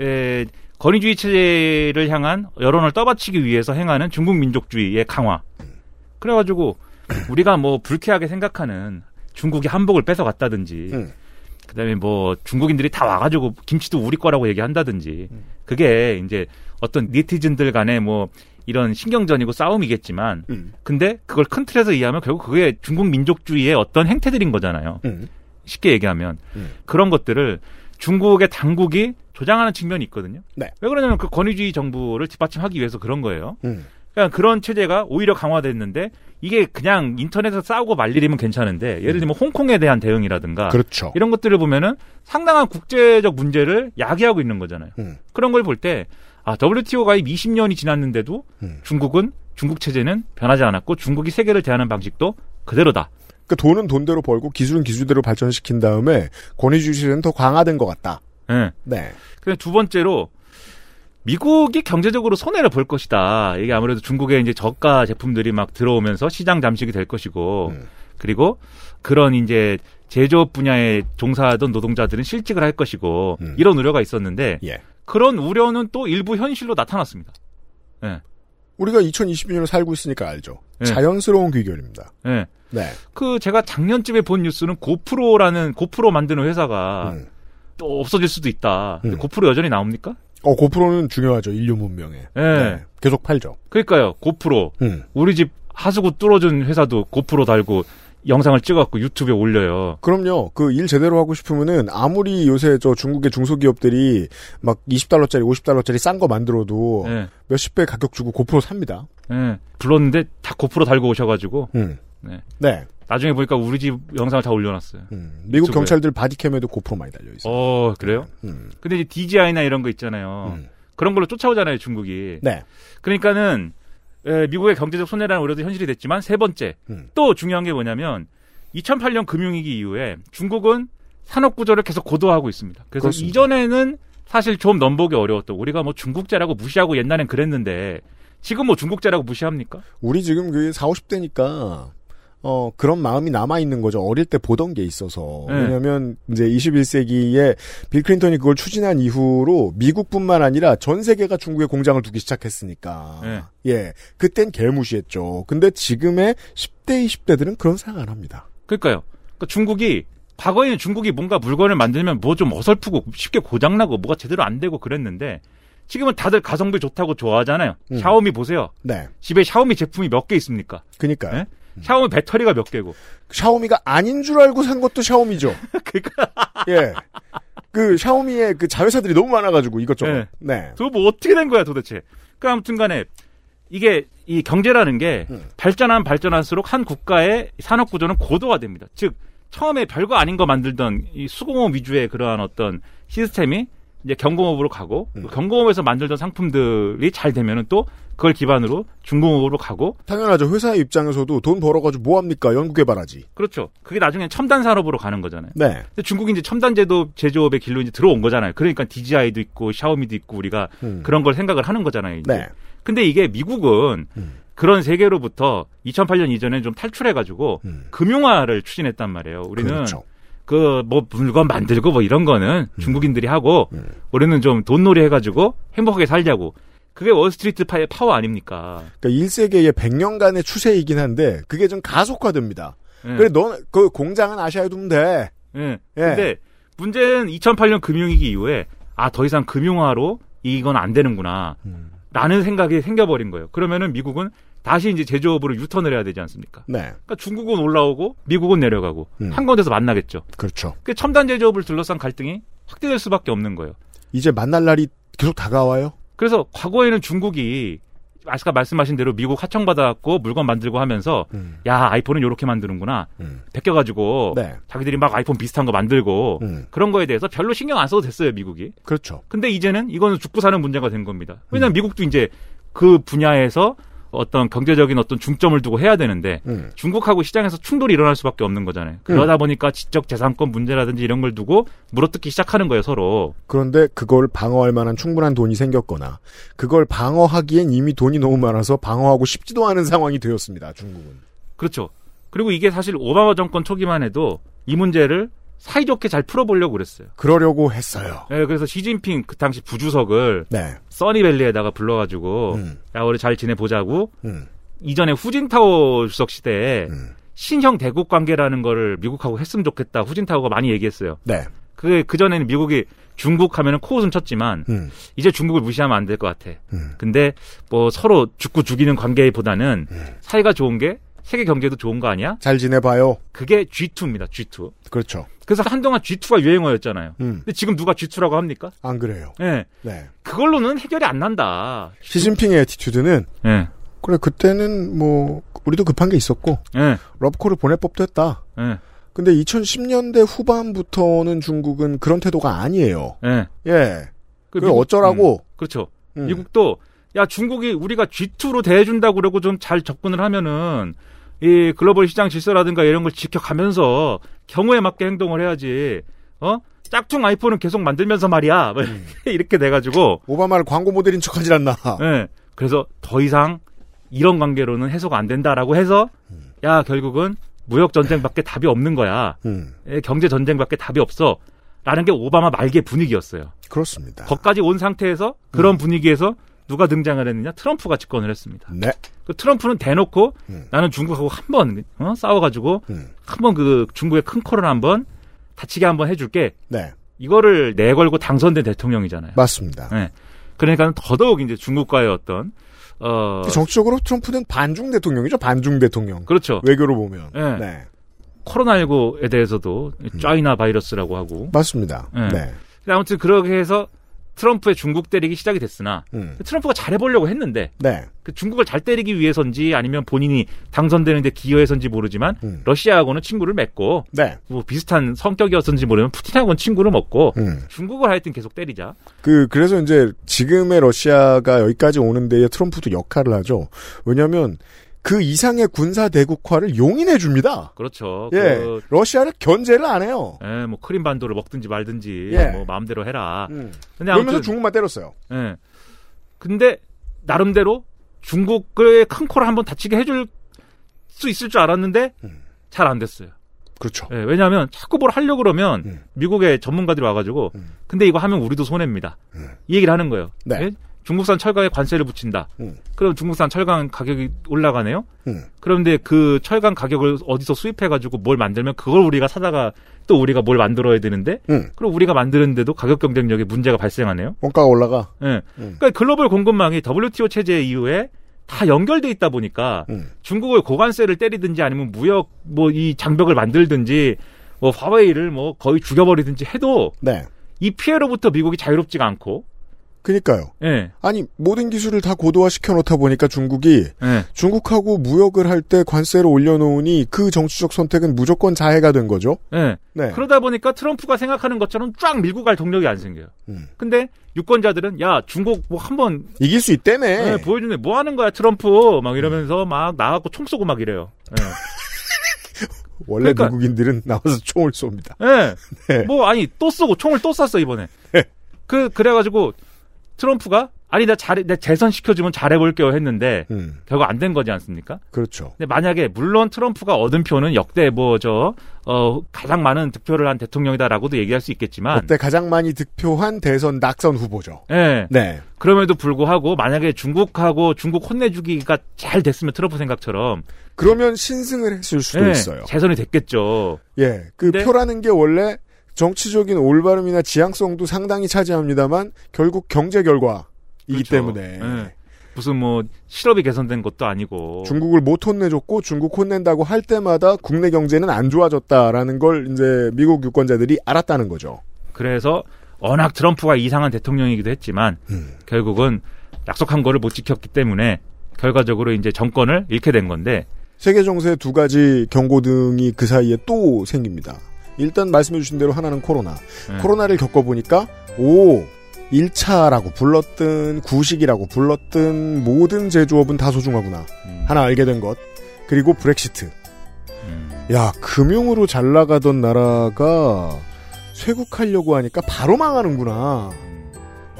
S6: 에, 권위주의 체제를 향한 여론을 떠받치기 위해서 행하는 중국 민족주의의 강화. 그래가지고 우리가 뭐 불쾌하게 생각하는 중국이 한복을 뺏어갔다든지,
S2: 음.
S6: 그다음에 뭐 중국인들이 다 와가지고 김치도 우리 거라고 얘기한다든지, 그게 이제 어떤 니티즌들 간의 뭐 이런 신경전이고 싸움이겠지만,
S2: 음.
S6: 근데 그걸 큰 틀에서 이해하면 결국 그게 중국 민족주의의 어떤 행태들인 거잖아요.
S2: 음.
S6: 쉽게 얘기하면
S2: 음.
S6: 그런 것들을 중국의 당국이 조장하는 측면이 있거든요.
S2: 네.
S6: 왜 그러냐면 그 권위주의 정부를 뒷받침하기 위해서 그런 거예요.
S2: 음.
S6: 그러니까 그런 체제가 오히려 강화됐는데 이게 그냥 인터넷에서 싸우고 말 일이면 괜찮은데 예를 들면 홍콩에 대한 대응이라든가
S2: 그렇죠.
S6: 이런 것들을 보면은 상당한 국제적 문제를 야기하고 있는 거잖아요.
S2: 음.
S6: 그런 걸 볼 때 아, WTO 가입 20년이 지났는데도
S2: 음.
S6: 중국은 중국 체제는 변하지 않았고 중국이 세계를 대하는 방식도 그대로다.
S2: 그 돈은 돈대로 벌고 기술은 기술대로 발전시킨 다음에 권위주의 시대는 더 강화된 것 같다.
S6: 예.
S2: 네.
S6: 그두 번째로 미국이 경제적으로 손해를 볼 것이다. 이게 아무래도 중국의 이제 저가 제품들이 막 들어오면서 시장 잠식이 될 것이고,
S2: 음.
S6: 그리고 그런 이제 제조업 분야에 종사하던 노동자들은 실직을 할 것이고,
S2: 음.
S6: 이런 우려가 있었는데,
S2: 예.
S6: 그런 우려는 또 일부 현실로 나타났습니다. 예.
S2: 우리가 2022년을 살고 있으니까 알죠.
S6: 네.
S2: 자연스러운 귀결입니다.
S6: 예.
S2: 네.
S6: 그 제가 작년쯤에 본 뉴스는 고프로라는 고프로 만드는 회사가
S2: 음.
S6: 또 없어질 수도 있다.
S2: 음.
S6: 고프로 여전히 나옵니까?
S2: 어, 고프로는 중요하죠. 인류 문명에.
S6: 예.
S2: 네. 계속 팔죠.
S6: 그러니까요. 고프로.
S2: 음.
S6: 우리 집 하수구 뚫어준 회사도 고프로 달고 영상을 찍어갖고 유튜브에 올려요.
S2: 그럼요. 그 일 제대로 하고 싶으면은 아무리 요새 저 중국의 중소기업들이 막 20달러짜리, 50달러짜리 싼 거 만들어도
S6: 예.
S2: 몇십 배 가격 주고 GoPro 삽니다.
S6: 예. 불렀는데 다 GoPro 달고 오셔가지고
S2: 음.
S6: 네.
S2: 네.
S6: 나중에 보니까 우리 집 영상을 다 올려놨어요.
S2: 음. 미국
S6: 유튜브에.
S2: 경찰들 바디캠에도 GoPro 많이 달려 있어요.
S6: 어 그래요?
S2: 음.
S6: 근데 이제 DJI나 이런 거 있잖아요.
S2: 음.
S6: 그런 걸로 쫓아오잖아요 중국이.
S2: 네.
S6: 그러니까는 에, 미국의 경제적 손해라는 우려도 현실이 됐지만 세 번째
S2: 음.
S6: 또 중요한 게 뭐냐면 2008년 금융위기 이후에 중국은 산업 구조를 계속 고도화하고 있습니다. 그래서
S2: 그렇습니다.
S6: 이전에는 사실 좀 넘보기 어려웠던 우리가 뭐 중국제라고 무시하고 옛날엔 그랬는데 지금 뭐 중국제라고 무시합니까?
S2: 우리 지금 그 4, 50대니까 어 그런 마음이 남아 있는 거죠. 어릴 때 보던 게 있어서.
S6: 네.
S2: 왜냐면 이제 21세기에 빌 클린턴이 그걸 추진한 이후로 미국뿐만 아니라 전 세계가 중국에 공장을 두기 시작했으니까.
S6: 네.
S2: 예. 그땐 개무시했죠. 근데 지금의 10대, 20대들은 그런 생각 안 합니다.
S6: 그러니까요. 그러니까 중국이 과거에는 중국이 뭔가 물건을 만들면 뭐 좀 어설프고 쉽게 고장나고 뭐가 제대로 안 되고 그랬는데 지금은 다들 가성비 좋다고 좋아하잖아요.
S2: 음.
S6: 샤오미 보세요.
S2: 네.
S6: 집에 샤오미 제품이 몇 개 있습니까?
S2: 그니까요.
S6: 네? 샤오미 배터리가 몇 개고.
S2: 샤오미가 아닌 줄 알고 산 것도 샤오미죠.
S6: 그러니까
S2: 예. 그 샤오미의 그 자회사들이 너무 많아가지고 이것저것.
S6: 네.
S2: 네.
S6: 그거 뭐 어떻게 된 거야 도대체. 그 아무튼 간에 이게 이 경제라는 게
S2: 음.
S6: 발전하면 발전할수록 한 국가의 산업 구조는 고도화됩니다. 즉 처음에 별거 아닌 거 만들던 이 수공업 위주의 그러한 어떤 시스템이 이제 경공업으로 가고
S2: 음.
S6: 경공업에서 만들던 상품들이 잘 되면은 또 그걸 기반으로 중공업으로 가고
S2: 당연하죠. 회사의 입장에서도 돈 벌어가지고 뭐 합니까? 연구 개발하지.
S6: 그렇죠. 그게 나중에 첨단 산업으로 가는 거잖아요.
S2: 네.
S6: 근데 중국이 이제 첨단 제도 제조업의 길로 이제 들어온 거잖아요. 그러니까 DJI도 있고 샤오미도 있고 우리가
S2: 음.
S6: 그런 걸 생각을 하는 거잖아요. 이제.
S2: 네.
S6: 근데 이게 미국은
S2: 음.
S6: 그런 세계로부터 2008년 이전에 좀 탈출해가지고
S2: 음.
S6: 금융화를 추진했단 말이에요. 우리는
S2: 그렇죠.
S6: 그 뭐 물건 만들고 뭐 이런 거는 중국인들이 하고
S2: 음.
S6: 우리는 좀 돈놀이 해가지고 행복하게 살자고. 그게 월스트리트 파의 파워 아닙니까?
S2: 그러니까 1세계의 100년간의 추세이긴 한데 그게 좀 가속화됩니다.
S6: 예.
S2: 그래 너그 공장은 아시아에 두면 돼.
S6: 예.
S2: 예.
S6: 근데 문제는 2008년 금융위기 이후에 아 더 이상 금융화로 이건 안 되는구나.
S2: 음.
S6: 라는 생각이 생겨버린 거예요. 그러면은 미국은 다시 이제 제조업으로 유턴을 해야 되지 않습니까?
S2: 네.
S6: 그러니까 중국은 올라오고 미국은 내려가고
S2: 음.
S6: 한 군데서 만나겠죠.
S2: 그렇죠.
S6: 그 첨단 제조업을 둘러싼 갈등이 확대될 수밖에 없는 거예요.
S2: 이제 만날 날이 계속 다가와요.
S6: 그래서 과거에는 중국이 아까 말씀하신 대로 미국 하청 받아갖고 물건 만들고 하면서
S2: 음.
S6: 야 아이폰은 이렇게 만드는구나
S2: 음.
S6: 베껴가지고
S2: 네.
S6: 자기들이 막 아이폰 비슷한 거 만들고
S2: 음.
S6: 그런 거에 대해서 별로 신경 안 써도 됐어요 미국이.
S2: 그렇죠.
S6: 근데 이제는 이거는 죽고 사는 문제가 된 겁니다.
S2: 음.
S6: 왜냐하면 미국도 이제 그 분야에서 어떤 경제적인 어떤 중점을 두고 해야 되는데
S2: 음.
S6: 중국하고 시장에서 충돌이 일어날 수밖에 없는 거잖아요. 그러다 보니까 지적 재산권 문제라든지 이런 걸 두고 물어뜯기 시작하는 거예요 서로.
S2: 그런데 그걸 방어할 만한 충분한 돈이 생겼거나 그걸 방어하기엔 이미 돈이 너무 많아서 방어하고 싶지도 않은 상황이 되었습니다. 중국은.
S6: 그렇죠. 그리고 이게 사실 오바마 정권 초기만 해도 이 문제를 사이좋게 잘 풀어보려고 그랬어요.
S2: 그러려고 했어요.
S6: 네, 그래서 시진핑 그 당시 부주석을
S2: 네.
S6: 써니밸리에다가 불러가지고
S2: 음.
S6: 야 우리 잘 지내보자고
S2: 음.
S6: 이전에 후진타오 주석 시대에
S2: 음.
S6: 신형 대국 관계라는 거를 미국하고 했으면 좋겠다. 후진타오가 많이 얘기했어요.
S2: 네.
S6: 그게 그 전에는 미국이 중국 하면은 코웃음 쳤지만
S2: 음.
S6: 이제 중국을 무시하면 안 될 것 같아.
S2: 음.
S6: 근데 뭐 서로 죽고 죽이는 관계보다는 사이가 좋은 게 세계 경제도 좋은 거 아니야?
S2: 잘 지내봐요.
S6: 그게 G2입니다. G2.
S2: 그렇죠.
S6: 그래서 한동안 G2가 유행어였잖아요.
S2: 음.
S6: 근데 지금 누가 G2라고 합니까?
S2: 안 그래요.
S6: 예.
S2: 네.
S6: 그걸로는 해결이 안 난다.
S2: 시진핑의 attitude는
S6: 예.
S2: 그래 그때는 뭐 우리도 급한 게 있었고
S6: 예.
S2: 러브콜을 보낼 법도 했다.
S6: 예.
S2: 근데 2010년대 후반부터는 중국은 그런 태도가 아니에요.
S6: 예.
S2: 예. 그그
S6: 미국-
S2: 어쩌라고?
S6: 음, 그렇죠.
S2: 음.
S6: 미국도 야 중국이 우리가 G2로 대해준다고 그러고 좀 잘 접근을 하면은 이 글로벌 시장 질서라든가 이런 걸 지켜가면서 경우에 맞게 행동을 해야지. 어? 짝퉁 아이폰은 계속 만들면서 말이야. 뭐
S2: 음.
S6: 이렇게 돼가지고.
S2: 오바마를 광고 모델인 척 하질 않나.
S6: 예. 그래서 더 이상 이런 관계로는 해소가 안 된다라고 해서 야 결국은 무역 전쟁밖에 답이 없는 거야.
S2: 음.
S6: 예, 경제 전쟁밖에 답이 없어. 라는 게 오바마 말기의 분위기였어요.
S2: 그렇습니다.
S6: 거기까지 온 상태에서 그런 분위기에서 누가 등장을 했느냐? 트럼프가 집권을 했습니다.
S2: 네.
S6: 그 트럼프는 대놓고
S2: 음.
S6: 나는 중국하고 한번 어? 싸워가지고
S2: 음.
S6: 한번 그 중국의 큰 코를 한번 다치게 한번 해줄게.
S2: 네.
S6: 이거를 내걸고 당선된 대통령이잖아요.
S2: 맞습니다.
S6: 네. 그러니까 더더욱 이제 중국과의 어떤 어
S2: 정치적으로 트럼프는 반중 대통령이죠. 반중 대통령.
S6: 그렇죠.
S2: 외교로 보면.
S6: 네.
S2: 네.
S6: 코로나19에 대해서도 짜이나 바이러스라고 하고
S2: 맞습니다.
S6: 네.
S2: 네.
S6: 아무튼 그렇게 해서 트럼프의 중국 때리기 시작이 됐으나
S2: 음.
S6: 트럼프가 잘해보려고 했는데
S2: 네.
S6: 그 중국을 잘 때리기 위해서인지 아니면 본인이 당선되는데 기여해서인지 모르지만
S2: 음.
S6: 러시아하고는 친구를 맺고
S2: 네.
S6: 뭐 비슷한 성격이었는지 모르면 푸틴하고는 친구를 먹고
S2: 음.
S6: 중국을 하여튼 계속 때리자.
S2: 그 그래서 이제 지금의 러시아가 여기까지 오는 데에 트럼프도 역할을 하죠. 왜냐하면 그 이상의 군사 대국화를 용인해 줍니다.
S6: 그렇죠.
S2: 예,
S6: 그,
S2: 러시아를 견제를 안 해요.
S6: 예, 뭐 크림 반도를 먹든지 말든지
S2: 예.
S6: 뭐 마음대로 해라.
S2: 음.
S6: 근데
S2: 그러면서 중국만 때렸어요.
S6: 예. 근데 나름대로 중국의 큰 코를 한번 다치게 해줄 수 있을 줄 알았는데
S2: 음.
S6: 잘안 됐어요.
S2: 그렇죠.
S6: 예, 왜냐하면 자꾸 뭘 하려고 그러면
S2: 음.
S6: 미국의 전문가들이 와가지고
S2: 음.
S6: 근데 이거 하면 우리도 손해입니다.
S2: 음.
S6: 이 얘기를 하는 거예요.
S2: 네.
S6: 예? 중국산 철강에 관세를 붙인다.
S2: 음.
S6: 그럼 중국산 철강 가격이 올라가네요.
S2: 음.
S6: 그런데 그 철강 가격을 어디서 수입해 가지고 뭘 만들면 그걸 우리가 사다가 또 우리가 뭘 만들어야 되는데
S2: 음.
S6: 그럼 우리가 만드는데도 가격 경쟁력에 문제가 발생하네요.
S2: 원가가 올라가.
S6: 예.
S2: 음.
S6: 그러니까 글로벌 공급망이 WTO 체제 이후에 다 연결돼 있다 보니까
S2: 음.
S6: 중국을 고관세를 때리든지 아니면 무역 뭐 이 장벽을 만들든지 뭐 화웨이를 뭐 거의 죽여버리든지 해도
S2: 네.
S6: 이 피해로부터 미국이 자유롭지가 않고
S2: 그니까요.
S6: 예.
S2: 아니 모든 기술을 다 고도화 시켜 놓다 보니까 중국이
S6: 예.
S2: 중국하고 무역을 할 때 관세를 올려놓으니 그 정치적 선택은 무조건 자해가 된 거죠.
S6: 예.
S2: 네.
S6: 그러다 보니까 트럼프가 생각하는 것처럼 쫙 밀고 갈 동력이 안 생겨요.
S2: 음.
S6: 근데 유권자들은 야 중국 뭐 한번
S2: 이길 수 있다며.
S6: 예, 보여주네 뭐 하는 거야 트럼프 막 이러면서 막 나가고 총 쏘고 막 이래요. 예.
S2: 원래
S6: 그러니까-
S2: 미국인들은 나와서 총을 쏩니다.
S6: 예.
S2: 네.
S6: 뭐 아니 또 쏘고 총을 또 쐈어 이번에.
S2: 네.
S6: 그 그래가지고 트럼프가 아니 나 잘해 내 재선 시켜주면 잘해볼게요 했는데
S2: 음,
S6: 결국 안 된 거지 않습니까?
S2: 그렇죠.
S6: 근데 만약에 물론 트럼프가 얻은 표는 역대 뭐저 어, 가장 많은 득표를 한 대통령이다라고도 얘기할 수 있겠지만
S2: 그때 가장 많이 득표한 대선 낙선 후보죠.
S6: 예.
S2: 네.
S6: 그럼에도 불구하고 만약에 중국하고 중국 혼내주기가 잘 됐으면 트럼프 생각처럼
S2: 그러면 신승을 했을 수도
S6: 예,
S2: 있어요.
S6: 재선이 됐겠죠.
S2: 예, 그 표라는 게 원래 정치적인 올바름이나 지향성도 상당히 차지합니다만 결국 경제 결과이기
S6: 그렇죠.
S2: 때문에
S6: 예. 무슨 뭐 실업이 개선된 것도 아니고
S2: 중국을 못 혼내줬고 중국 혼낸다고 할 때마다 국내 경제는 안 좋아졌다라는 걸 이제 미국 유권자들이 알았다는 거죠.
S6: 그래서 워낙 트럼프가 이상한 대통령이기도 했지만
S2: 음.
S6: 결국은 약속한 거를 못 지켰기 때문에 결과적으로 이제 정권을 잃게 된 건데
S2: 세계 정세 두 가지 경고등이 그 사이에 또 생깁니다. 일단 말씀해 주신 대로 하나는 코로나.
S6: 예.
S2: 코로나를 겪어보니까 오 1차라고 불렀든 구식이라고 불렀든 모든 제조업은 다 소중하구나.
S6: 음.
S2: 하나 알게 된 것. 그리고 브렉시트.
S6: 음.
S2: 야 금융으로 잘 나가던 나라가 쇄국하려고 하니까 바로 망하는구나.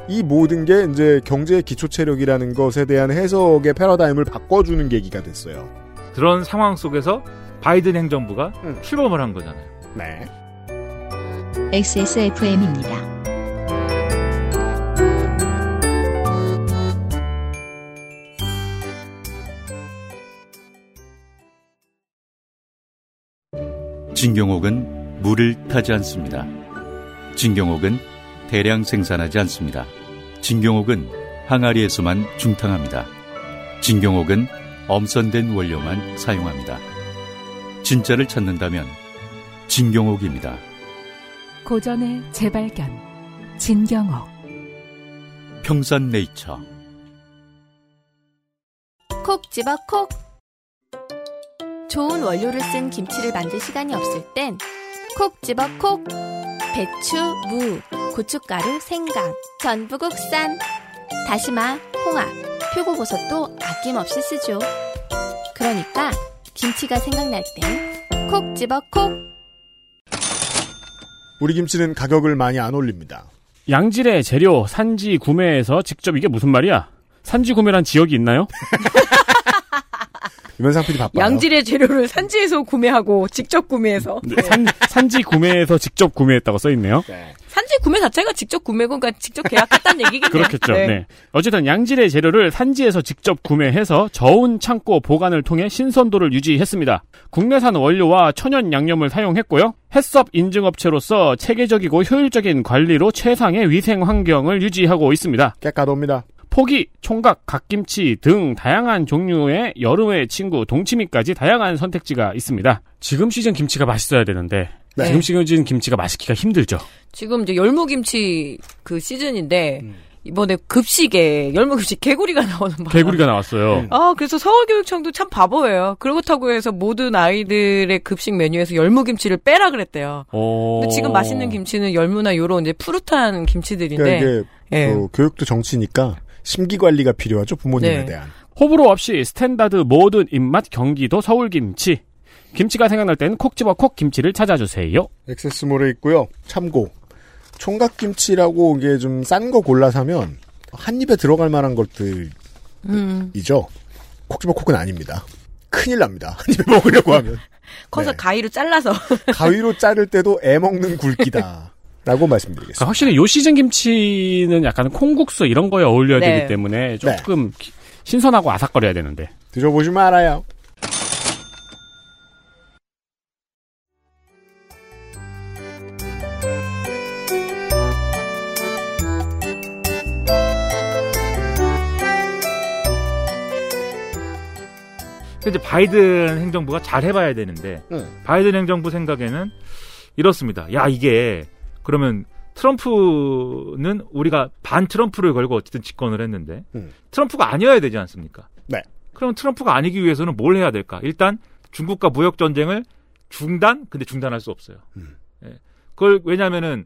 S2: 이 모든 게 이제 경제 기초 체력이라는 것에 대한 해석의 패러다임을 바꿔주는 계기가 됐어요.
S6: 그런 상황 속에서 바이든 행정부가
S2: 음.
S6: 출범을 한 거잖아요.
S2: 네.
S1: XSFM입니다.
S11: 진경옥은 물을 타지 않습니다. 진경옥은 대량 생산하지 않습니다. 진경옥은 항아리에서만 중탕합니다. 진경옥은 엄선된 원료만 사용합니다. 진짜를 찾는다면 진경옥입니다.
S9: 고전의 재발견. 진경옥.
S11: 평산네이처
S7: 콕 집어 콕. 좋은 원료를 쓴 김치를 만들 시간이 없을 땐 콕 집어 콕. 배추, 무, 고춧가루, 생강, 전부 국산. 다시마, 홍합, 표고버섯도 아낌없이 쓰죠. 그러니까 김치가 생각날 땐 콕 집어 콕.
S2: 우리 김치는 가격을 많이 안 올립니다.
S3: 양질의 재료 산지 구매해서 직접 이게 무슨 말이야? 산지 구매란 지역이 있나요?
S2: 유면상 PD 바빠요.
S4: 양질의 재료를 산지에서 구매하고 직접 구매해서
S3: 네, 산, 산지 구매해서 직접 구매했다고 써 있네요.
S4: 산지 구매 자체가 직접 구매고 그러니까 직접 계약했다는 얘기겠네요.
S3: 그렇겠죠. 네. 어쨌든 양질의 재료를 산지에서 직접 구매해서 저온 창고 보관을 통해 신선도를 유지했습니다. 국내산 원료와 천연 양념을 사용했고요. 햇섭 인증업체로서 체계적이고 효율적인 관리로 최상의 위생 환경을 유지하고 있습니다.
S2: 깨까도입니다.
S3: 포기, 총각, 갓김치 등 다양한 종류의 여름의 친구 동치미까지 다양한 선택지가 있습니다. 지금 시즌 김치가 맛있어야 되는데
S4: 네.
S3: 지금 시즌 김치가 맛있기가 힘들죠.
S4: 지금 이제 열무김치 그 시즌인데
S2: 음.
S4: 이번에 급식에 열무김치 개구리가 나오는 바람.
S3: 개구리가 나왔어요.
S4: 아, 그래서 서울교육청도 참 바보예요. 그렇다고 해서 모든 아이들의 급식 메뉴에서 열무김치를 빼라 그랬대요.
S3: 어...
S4: 근데 지금 맛있는 김치는 열무나 요런 이제 푸릇한 김치들인데.
S2: 그러니까 이게
S4: 예.
S2: 그 교육도 정치니까 심기 관리가 필요하죠 부모님에
S4: 네.
S2: 대한.
S3: 호불호 없이 standard 모든 입맛 경기도 서울김치. 김치가 생각날 땐 콕 집어 콕 김치를 찾아주세요.
S2: 액세스몰에 있고요. 참고 총각김치라고 이게 좀 싼 거 골라 사면 한 입에 들어갈 만한 것들이죠.
S4: 음.
S2: 콕집어 콕은 아닙니다. 큰일 납니다. 한 입에 먹으려고 하면
S4: 커서
S2: 네.
S4: 가위로 잘라서.
S2: 가위로 자를 때도 애 먹는 굵기다. 라고 말씀드리겠습니다.
S3: 그러니까 확실히 요 시즌 김치는 약간 콩국수 이런 거에 어울려야
S4: 네.
S3: 되기 때문에 조금 기- 신선하고 아삭거려야 되는데.
S2: 드셔보시면 알아요.
S6: 이제 바이든 행정부가 잘 해봐야 되는데
S2: 응.
S6: 바이든 행정부 생각에는 이렇습니다. 야 이게 그러면 트럼프는 우리가 반 트럼프를 걸고 어쨌든 집권을 했는데
S2: 음.
S6: 트럼프가 아니어야 되지 않습니까?
S2: 네.
S6: 그럼 트럼프가 아니기 위해서는 뭘 해야 될까? 일단 중국과 무역 전쟁을 중단, 근데 중단할 수 없어요.
S2: 음.
S6: 예. 그걸 왜냐하면은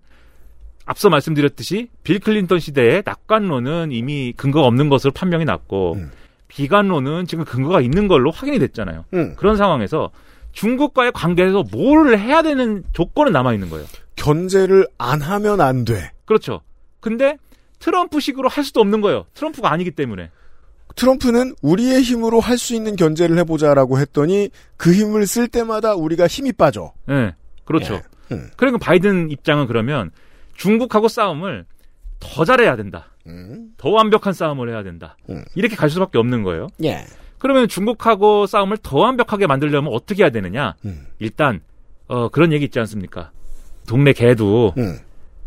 S6: 앞서 말씀드렸듯이 빌 클린턴 시대에 낙관론은 이미 근거가 없는 것으로 판명이 났고
S2: 음.
S6: 비관론은 지금 근거가 있는 걸로 확인이 됐잖아요.
S2: 음.
S6: 그런 상황에서 중국과의 관계에서 뭘 해야 되는 조건은 남아 있는 거예요.
S2: 견제를 안 하면 안 돼.
S6: 그렇죠. 근데 트럼프식으로 할 수도 없는 거예요. 트럼프가 아니기 때문에.
S2: 트럼프는 우리의 힘으로 할 수 있는 견제를 해보자라고 했더니 그 힘을 쓸 때마다 우리가 힘이 빠져.
S6: 예. 그렇죠.
S2: 예. 음.
S6: 그러니까 바이든 입장은 그러면 중국하고 싸움을 더 잘해야 된다.
S2: 음.
S6: 더 완벽한 싸움을 해야 된다.
S2: 음.
S6: 이렇게 갈 수밖에 없는 거예요.
S2: 예.
S6: 그러면 중국하고 싸움을 더 완벽하게 만들려면 어떻게 해야 되느냐?
S2: 음.
S6: 일단 어 그런 얘기 있지 않습니까? 동네 개도
S2: 음.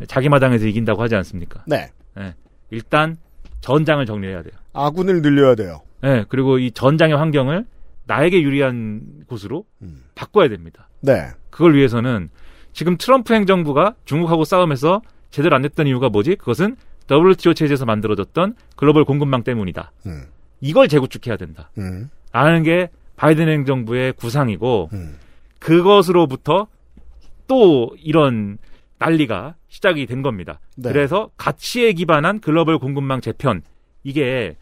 S6: 자기 마당에서 이긴다고 하지 않습니까?
S2: 네.
S6: 예. 일단 전장을 정리해야 돼요.
S2: 아군을 늘려야 돼요.
S6: 예. 그리고 이 전장의 환경을 나에게 유리한 곳으로
S2: 음.
S6: 바꿔야 됩니다.
S2: 네.
S6: 그걸 위해서는 지금 트럼프 행정부가 중국하고 싸움에서 제대로 안 됐던 이유가 뭐지? 그것은 WTO 체제에서 만들어졌던 글로벌 공급망 때문이다.
S2: 음.
S6: 이걸 재구축해야 된다.
S2: 음.
S6: 라는 게 바이든 행정부의 구상이고
S2: 음.
S6: 그것으로부터 또 이런 난리가 시작이 된 겁니다.
S2: 네.
S6: 그래서 가치에 기반한 글로벌 공급망 재편 이게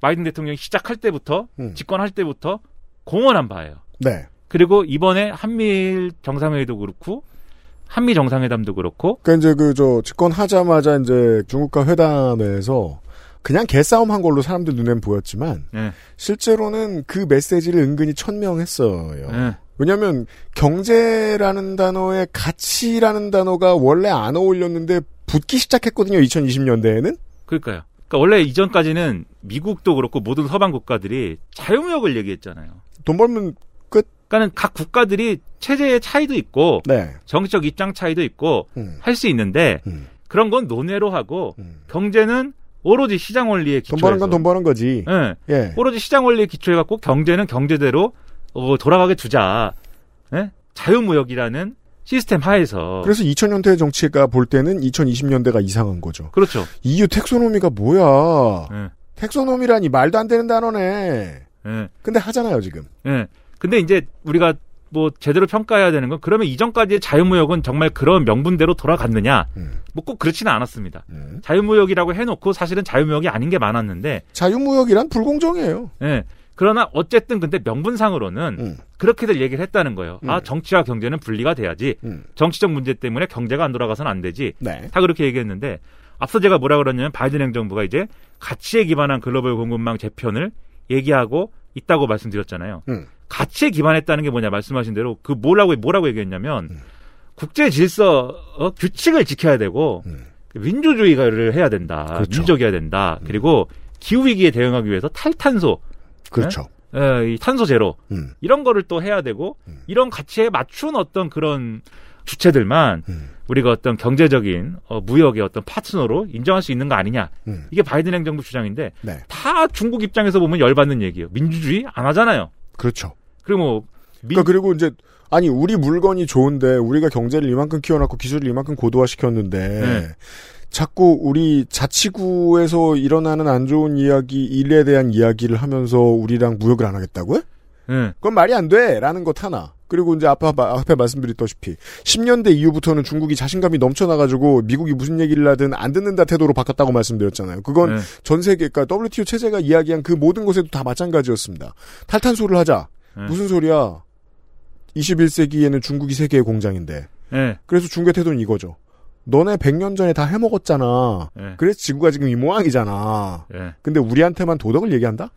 S6: 바이든 대통령이 시작할 때부터
S2: 음.
S6: 집권할 때부터 공언한 바예요.
S2: 네.
S6: 그리고 이번에 한미일 정상회의도 그렇고 한미 정상회담도 그렇고
S2: 그러니까 이제 그 저 집권하자마자 이제 중국과 회담에서 그냥 개싸움 한 걸로 사람들 눈엔 보였지만
S6: 예,
S2: 실제로는 그 메시지를 은근히 천명했어요.
S6: 예,
S2: 왜냐하면 경제라는 단어에 가치라는 단어가 원래 안 어울렸는데 붙기 시작했거든요. 2020년대에는.
S6: 그러니까요. 그러니까 원래 이전까지는 미국도 그렇고 모든 서방 국가들이 자유무역을 얘기했잖아요.
S2: 돈 벌면 끝.
S6: 그러니까는 각 국가들이 체제의 차이도 있고
S2: 네.
S6: 정치적 입장 차이도 있고
S2: 음.
S6: 할수 있는데
S2: 음.
S6: 그런 건 논외로 하고
S2: 음.
S6: 경제는 오로지 시장 원리에
S2: 돈
S6: 기초해서
S2: 버는 건 돈 버는 거지.
S6: 예.
S2: 예.
S6: 오로지 시장 원리에 기초해 갖고 경제는 경제대로 어, 돌아가게 두자. 예? 자유무역이라는 시스템 하에서
S2: 그래서 2000년대 정치가 볼 때는 2020년대가 이상한 거죠.
S6: 그렇죠.
S2: EU 텍소노미가 뭐야?
S6: 예.
S2: 텍소노미라니 말도 안 되는 단어네.
S6: 예.
S2: 근데 하잖아요, 지금.
S6: 예. 근데 이제 우리가 뭐 제대로 평가해야 되는 건 그러면 이전까지의 자유무역은 정말 그런 명분대로 돌아갔느냐?
S2: 음.
S6: 뭐꼭 그렇지는 않았습니다.
S2: 음.
S6: 자유무역이라고 해놓고 사실은 자유무역이 아닌 게 많았는데,
S2: 자유무역이란 불공정이에요.
S6: 예. 그러나 어쨌든 근데 명분상으로는
S2: 음.
S6: 그렇게들 얘기를 했다는 거예요.
S2: 음.
S6: 아 정치와 경제는 분리가 돼야지.
S2: 음.
S6: 정치적 문제 때문에 경제가 안 돌아가서는 안 되지.
S2: 네.
S6: 다 그렇게 얘기했는데 앞서 제가 뭐라 그랬냐면 바이든 행정부가 이제 가치에 기반한 글로벌 공급망 재편을 얘기하고 있다고 말씀드렸잖아요.
S2: 음.
S6: 가치에 기반했다는 게 뭐냐 말씀하신 대로 그 뭐라고 뭐라고 얘기했냐면
S2: 음.
S6: 국제 질서 어, 규칙을 지켜야 되고
S2: 음.
S6: 민주주의를 해야 된다.
S2: 그렇죠.
S6: 민족이어야 된다. 그리고 기후 위기에 대응하기 위해서 탈탄소,
S2: 그렇죠.
S6: 에, 이 탄소 제로
S2: 음.
S6: 이런 거를 또 해야 되고
S2: 음.
S6: 이런 가치에 맞춘 어떤 그런 주체들만
S2: 음.
S6: 우리가 어떤 경제적인 어, 무역의 어떤 파트너로 인정할 수 있는 거 아니냐
S2: 음.
S6: 이게 바이든 행정부 주장인데
S2: 네.
S6: 다 중국 입장에서 보면 열받는 얘기예요 민주주의 안 하잖아요
S2: 그렇죠.
S6: 그리고 뭐 민,
S2: 그러니까 그리고 이제 아니 우리 물건이 좋은데 우리가 경제를 이만큼 키워놨고 기술을 이만큼 고도화시켰는데
S6: 네.
S2: 자꾸 우리 자치구에서 일어나는 안 좋은 이야기 일에 대한 이야기를 하면서 우리랑 무역을 안 하겠다고요?
S6: 예,
S2: 그건 말이 안 돼라는 것 하나. 그리고 이제 앞에, 앞에 말씀드렸다시피 10년대 이후부터는 중국이 자신감이 넘쳐나가지고 미국이 무슨 얘기를 하든 안 듣는다 태도로 바꿨다고 말씀드렸잖아요. 그건
S6: 예,
S2: 전 세계, 그러니까 WTO 체제가 이야기한 그 모든 것에도 다 마찬가지였습니다. 탈탄소를 하자.
S6: 예.
S2: 무슨 소리야? 21세기에는 중국이 세계의 공장인데.
S6: 예,
S2: 그래서 중국의 태도는 이거죠. 너네 100년 전에 다 해먹었잖아.
S6: 예,
S2: 그래서 지구가 지금 이 모양이잖아.
S6: 예,
S2: 근데 우리한테만 도덕을 얘기한다?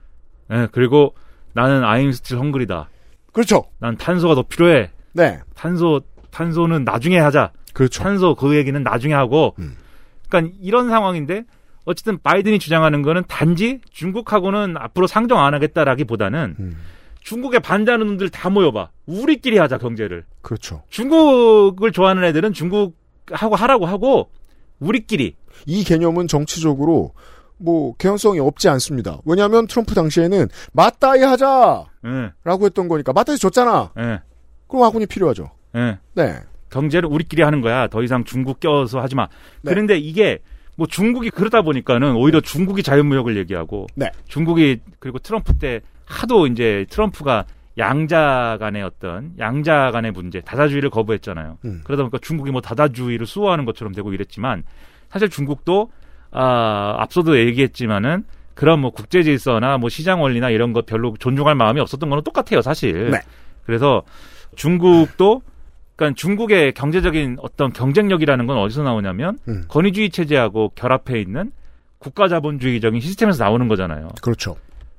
S6: 예. 그리고 나는 I'm still hungry다
S2: 그렇죠.
S6: 난 탄소가 더 필요해
S2: 네.
S6: 탄소 탄소는 나중에 하자
S2: 그렇죠.
S6: 탄소 그 얘기는 나중에 하고
S2: 음.
S6: 그러니까 이런 상황인데 어쨌든 바이든이 주장하는 거는 단지 중국하고는 앞으로 상종 안 하겠다라기보다는
S2: 음.
S6: 중국에 반대하는 놈들 다 모여봐 우리끼리 하자 경제를
S2: 그렇죠.
S6: 중국을 좋아하는 애들은 중국하고 하라고 하고 우리끼리
S2: 이 개념은 정치적으로 뭐 개연성이 없지 않습니다. 왜냐하면 트럼프 당시에는 맞다이 하자라고
S6: 예,
S2: 했던 거니까 맞다이 줬잖아.
S6: 예,
S2: 그럼 아군이 필요하죠.
S6: 예.
S2: 네.
S6: 경제를 우리끼리 하는 거야. 더 이상 중국 껴서 하지 마.
S2: 네.
S6: 그런데 이게 뭐 중국이 그러다 보니까는 오히려 중국이 자유무역을 얘기하고
S2: 네.
S6: 중국이 그리고 트럼프 때 하도 이제 트럼프가 양자 간의 어떤 양자 간의 문제, 다자주의를 거부했잖아요.
S2: 음.
S6: 그러다 보니까 중국이 뭐 다자주의를 수호하는 것처럼 되고 이랬지만 사실 중국도 아, 앞서도 얘기했지만은 그런 뭐 국제 질서나 뭐 시장 원리나 이런 것 별로 존중할 마음이 없었던 거는 똑같아요, 사실.
S2: 네.
S6: 그래서 중국도 그러니까 중국의 경제적인 어떤 경쟁력이라는 건 어디서 나오냐면
S2: 음.
S6: 권위주의 체제하고 결합해 있는 국가 자본주의적인 시스템에서 나오는 거잖아요.
S2: 그렇죠.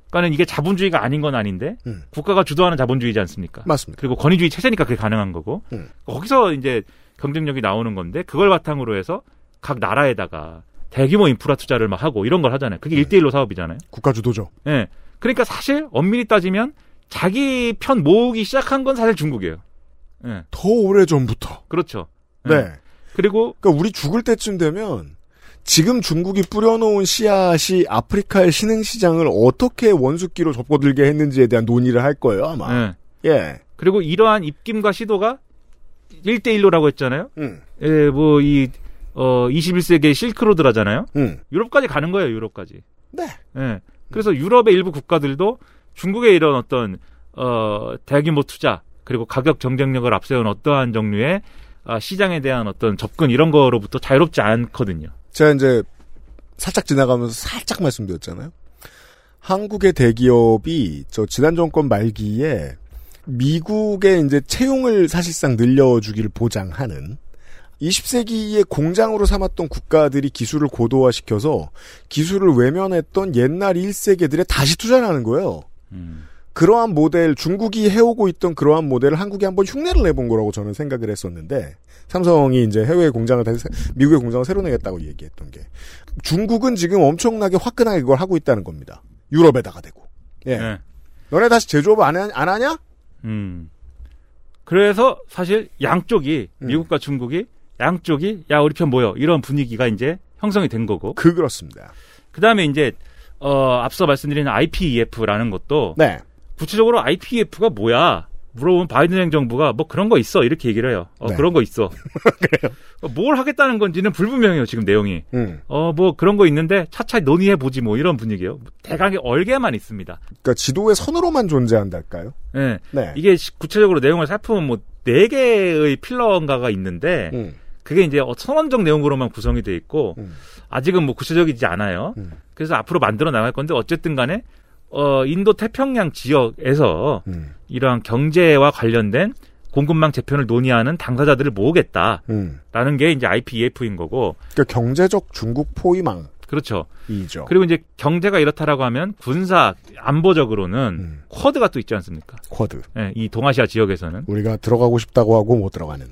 S6: 그러니까는 이게 자본주의가 아닌 건 아닌데
S2: 음.
S6: 국가가 주도하는 자본주의지 않습니까?
S2: 맞습니다.
S6: 그리고 권위주의 체제니까 그게 가능한 거고
S2: 음.
S6: 거기서 이제 경쟁력이 나오는 건데 그걸 바탕으로 해서 각 나라에다가 대규모 인프라 투자를 막 하고 이런 걸 하잖아요. 그게
S2: 음.
S6: 일대일로 사업이잖아요.
S2: 국가 주도죠.
S6: 예. 그러니까 사실 엄밀히 따지면 자기 편 모으기 시작한 건 사실 중국이에요. 예.
S2: 더 오래 전부터.
S6: 그렇죠.
S2: 네.
S6: 예. 그리고
S2: 그러니까 우리 죽을 때쯤 되면 지금 중국이 뿌려놓은 씨앗이 아프리카의 신흥 시장을 어떻게 원숙기로 접어들게 했는지에 대한 논의를 할 거예요, 아마.
S6: 예.
S2: 예.
S6: 그리고 이러한 입김과 시도가 1대1로라고 했잖아요.
S2: 음.
S6: 예, 뭐, 이, 어, 21세기의 실크로드라잖아요.
S2: 음.
S6: 유럽까지 가는 거예요, 유럽까지.
S2: 네.
S6: 예. 그래서 유럽의 일부 국가들도 중국의 이런 어떤, 어, 대규모 투자, 그리고 가격 경쟁력을 앞세운 어떠한 종류의 아, 시장에 대한 어떤 접근 이런 거로부터 자유롭지 않거든요.
S2: 제가 이제 살짝 지나가면서 살짝 말씀드렸잖아요. 한국의 대기업이 저 지난 정권 말기에 미국의 이제 채용을 사실상 늘려주기를 보장하는 20세기의 공장으로 삼았던 국가들이 기술을 고도화시켜서 기술을 외면했던 옛날 1세계들에 다시 투자를 하는 거예요. 그러한 모델, 중국이 해오고 있던 그러한 모델을 한국이 한번 흉내를 내본 거라고 저는 생각을 했었는데, 삼성이 이제 해외 공장을 다시, 새- 미국의 공장을 새로 내겠다고 얘기했던 게, 중국은 지금 엄청나게 화끈하게 그걸 하고 있다는 겁니다. 유럽에다가 대고. 예.
S6: 네.
S2: 너네 다시 제조업 안, 하- 안 하냐?
S6: 음. 그래서 사실 양쪽이
S2: 음.
S6: 미국과 중국이 양쪽이 야 우리 편 모여 이런 분위기가 이제 형성이 된 거고.
S2: 그 그렇습니다.
S6: 그 다음에 이제 어 앞서 말씀드린 IPEF라는 것도
S2: 네.
S6: 구체적으로 IPEF가 뭐야? 물어보면 바이든 행정부가 뭐 그런 거 있어 이렇게 얘기를 해요. 어,
S2: 네.
S6: 그런 거 있어. 어, 뭘 하겠다는 건지는 불분명해요 지금 내용이.
S2: 음.
S6: 어뭐 그런 거 있는데 차차 논의해 보지 뭐 이런 분위기예요. 대강의 얼개만 있습니다.
S2: 그러니까 지도의 선으로만 존재한달까요?
S6: 예.
S2: 네.
S6: 이게 시- 구체적으로 내용을 살펴보면 뭐 네 개의 필러인가가 있는데
S2: 음.
S6: 그게 이제 어, 선언적 내용으로만 구성이 돼 있고
S2: 음.
S6: 아직은 뭐 구체적이지 않아요. 그래서 앞으로 만들어 나갈 건데 어쨌든 간에 어 인도 태평양 지역에서
S2: 음.
S6: 이러한 경제와 관련된 공급망 재편을 논의하는 당사자들을 모으겠다라는
S2: 음.
S6: 게 이제 IPEF인 거고
S2: 그러니까 경제적 중국 포위망.
S6: 그렇죠.
S2: 이죠.
S6: 그리고 이제 경제가 이렇다라고 하면 군사 안보적으로는
S2: 음.
S6: 쿼드가 또 있지 않습니까?
S2: 쿼드.
S6: 예, 이 동아시아 지역에서는
S2: 우리가 들어가고 싶다고 하고 못 들어가는.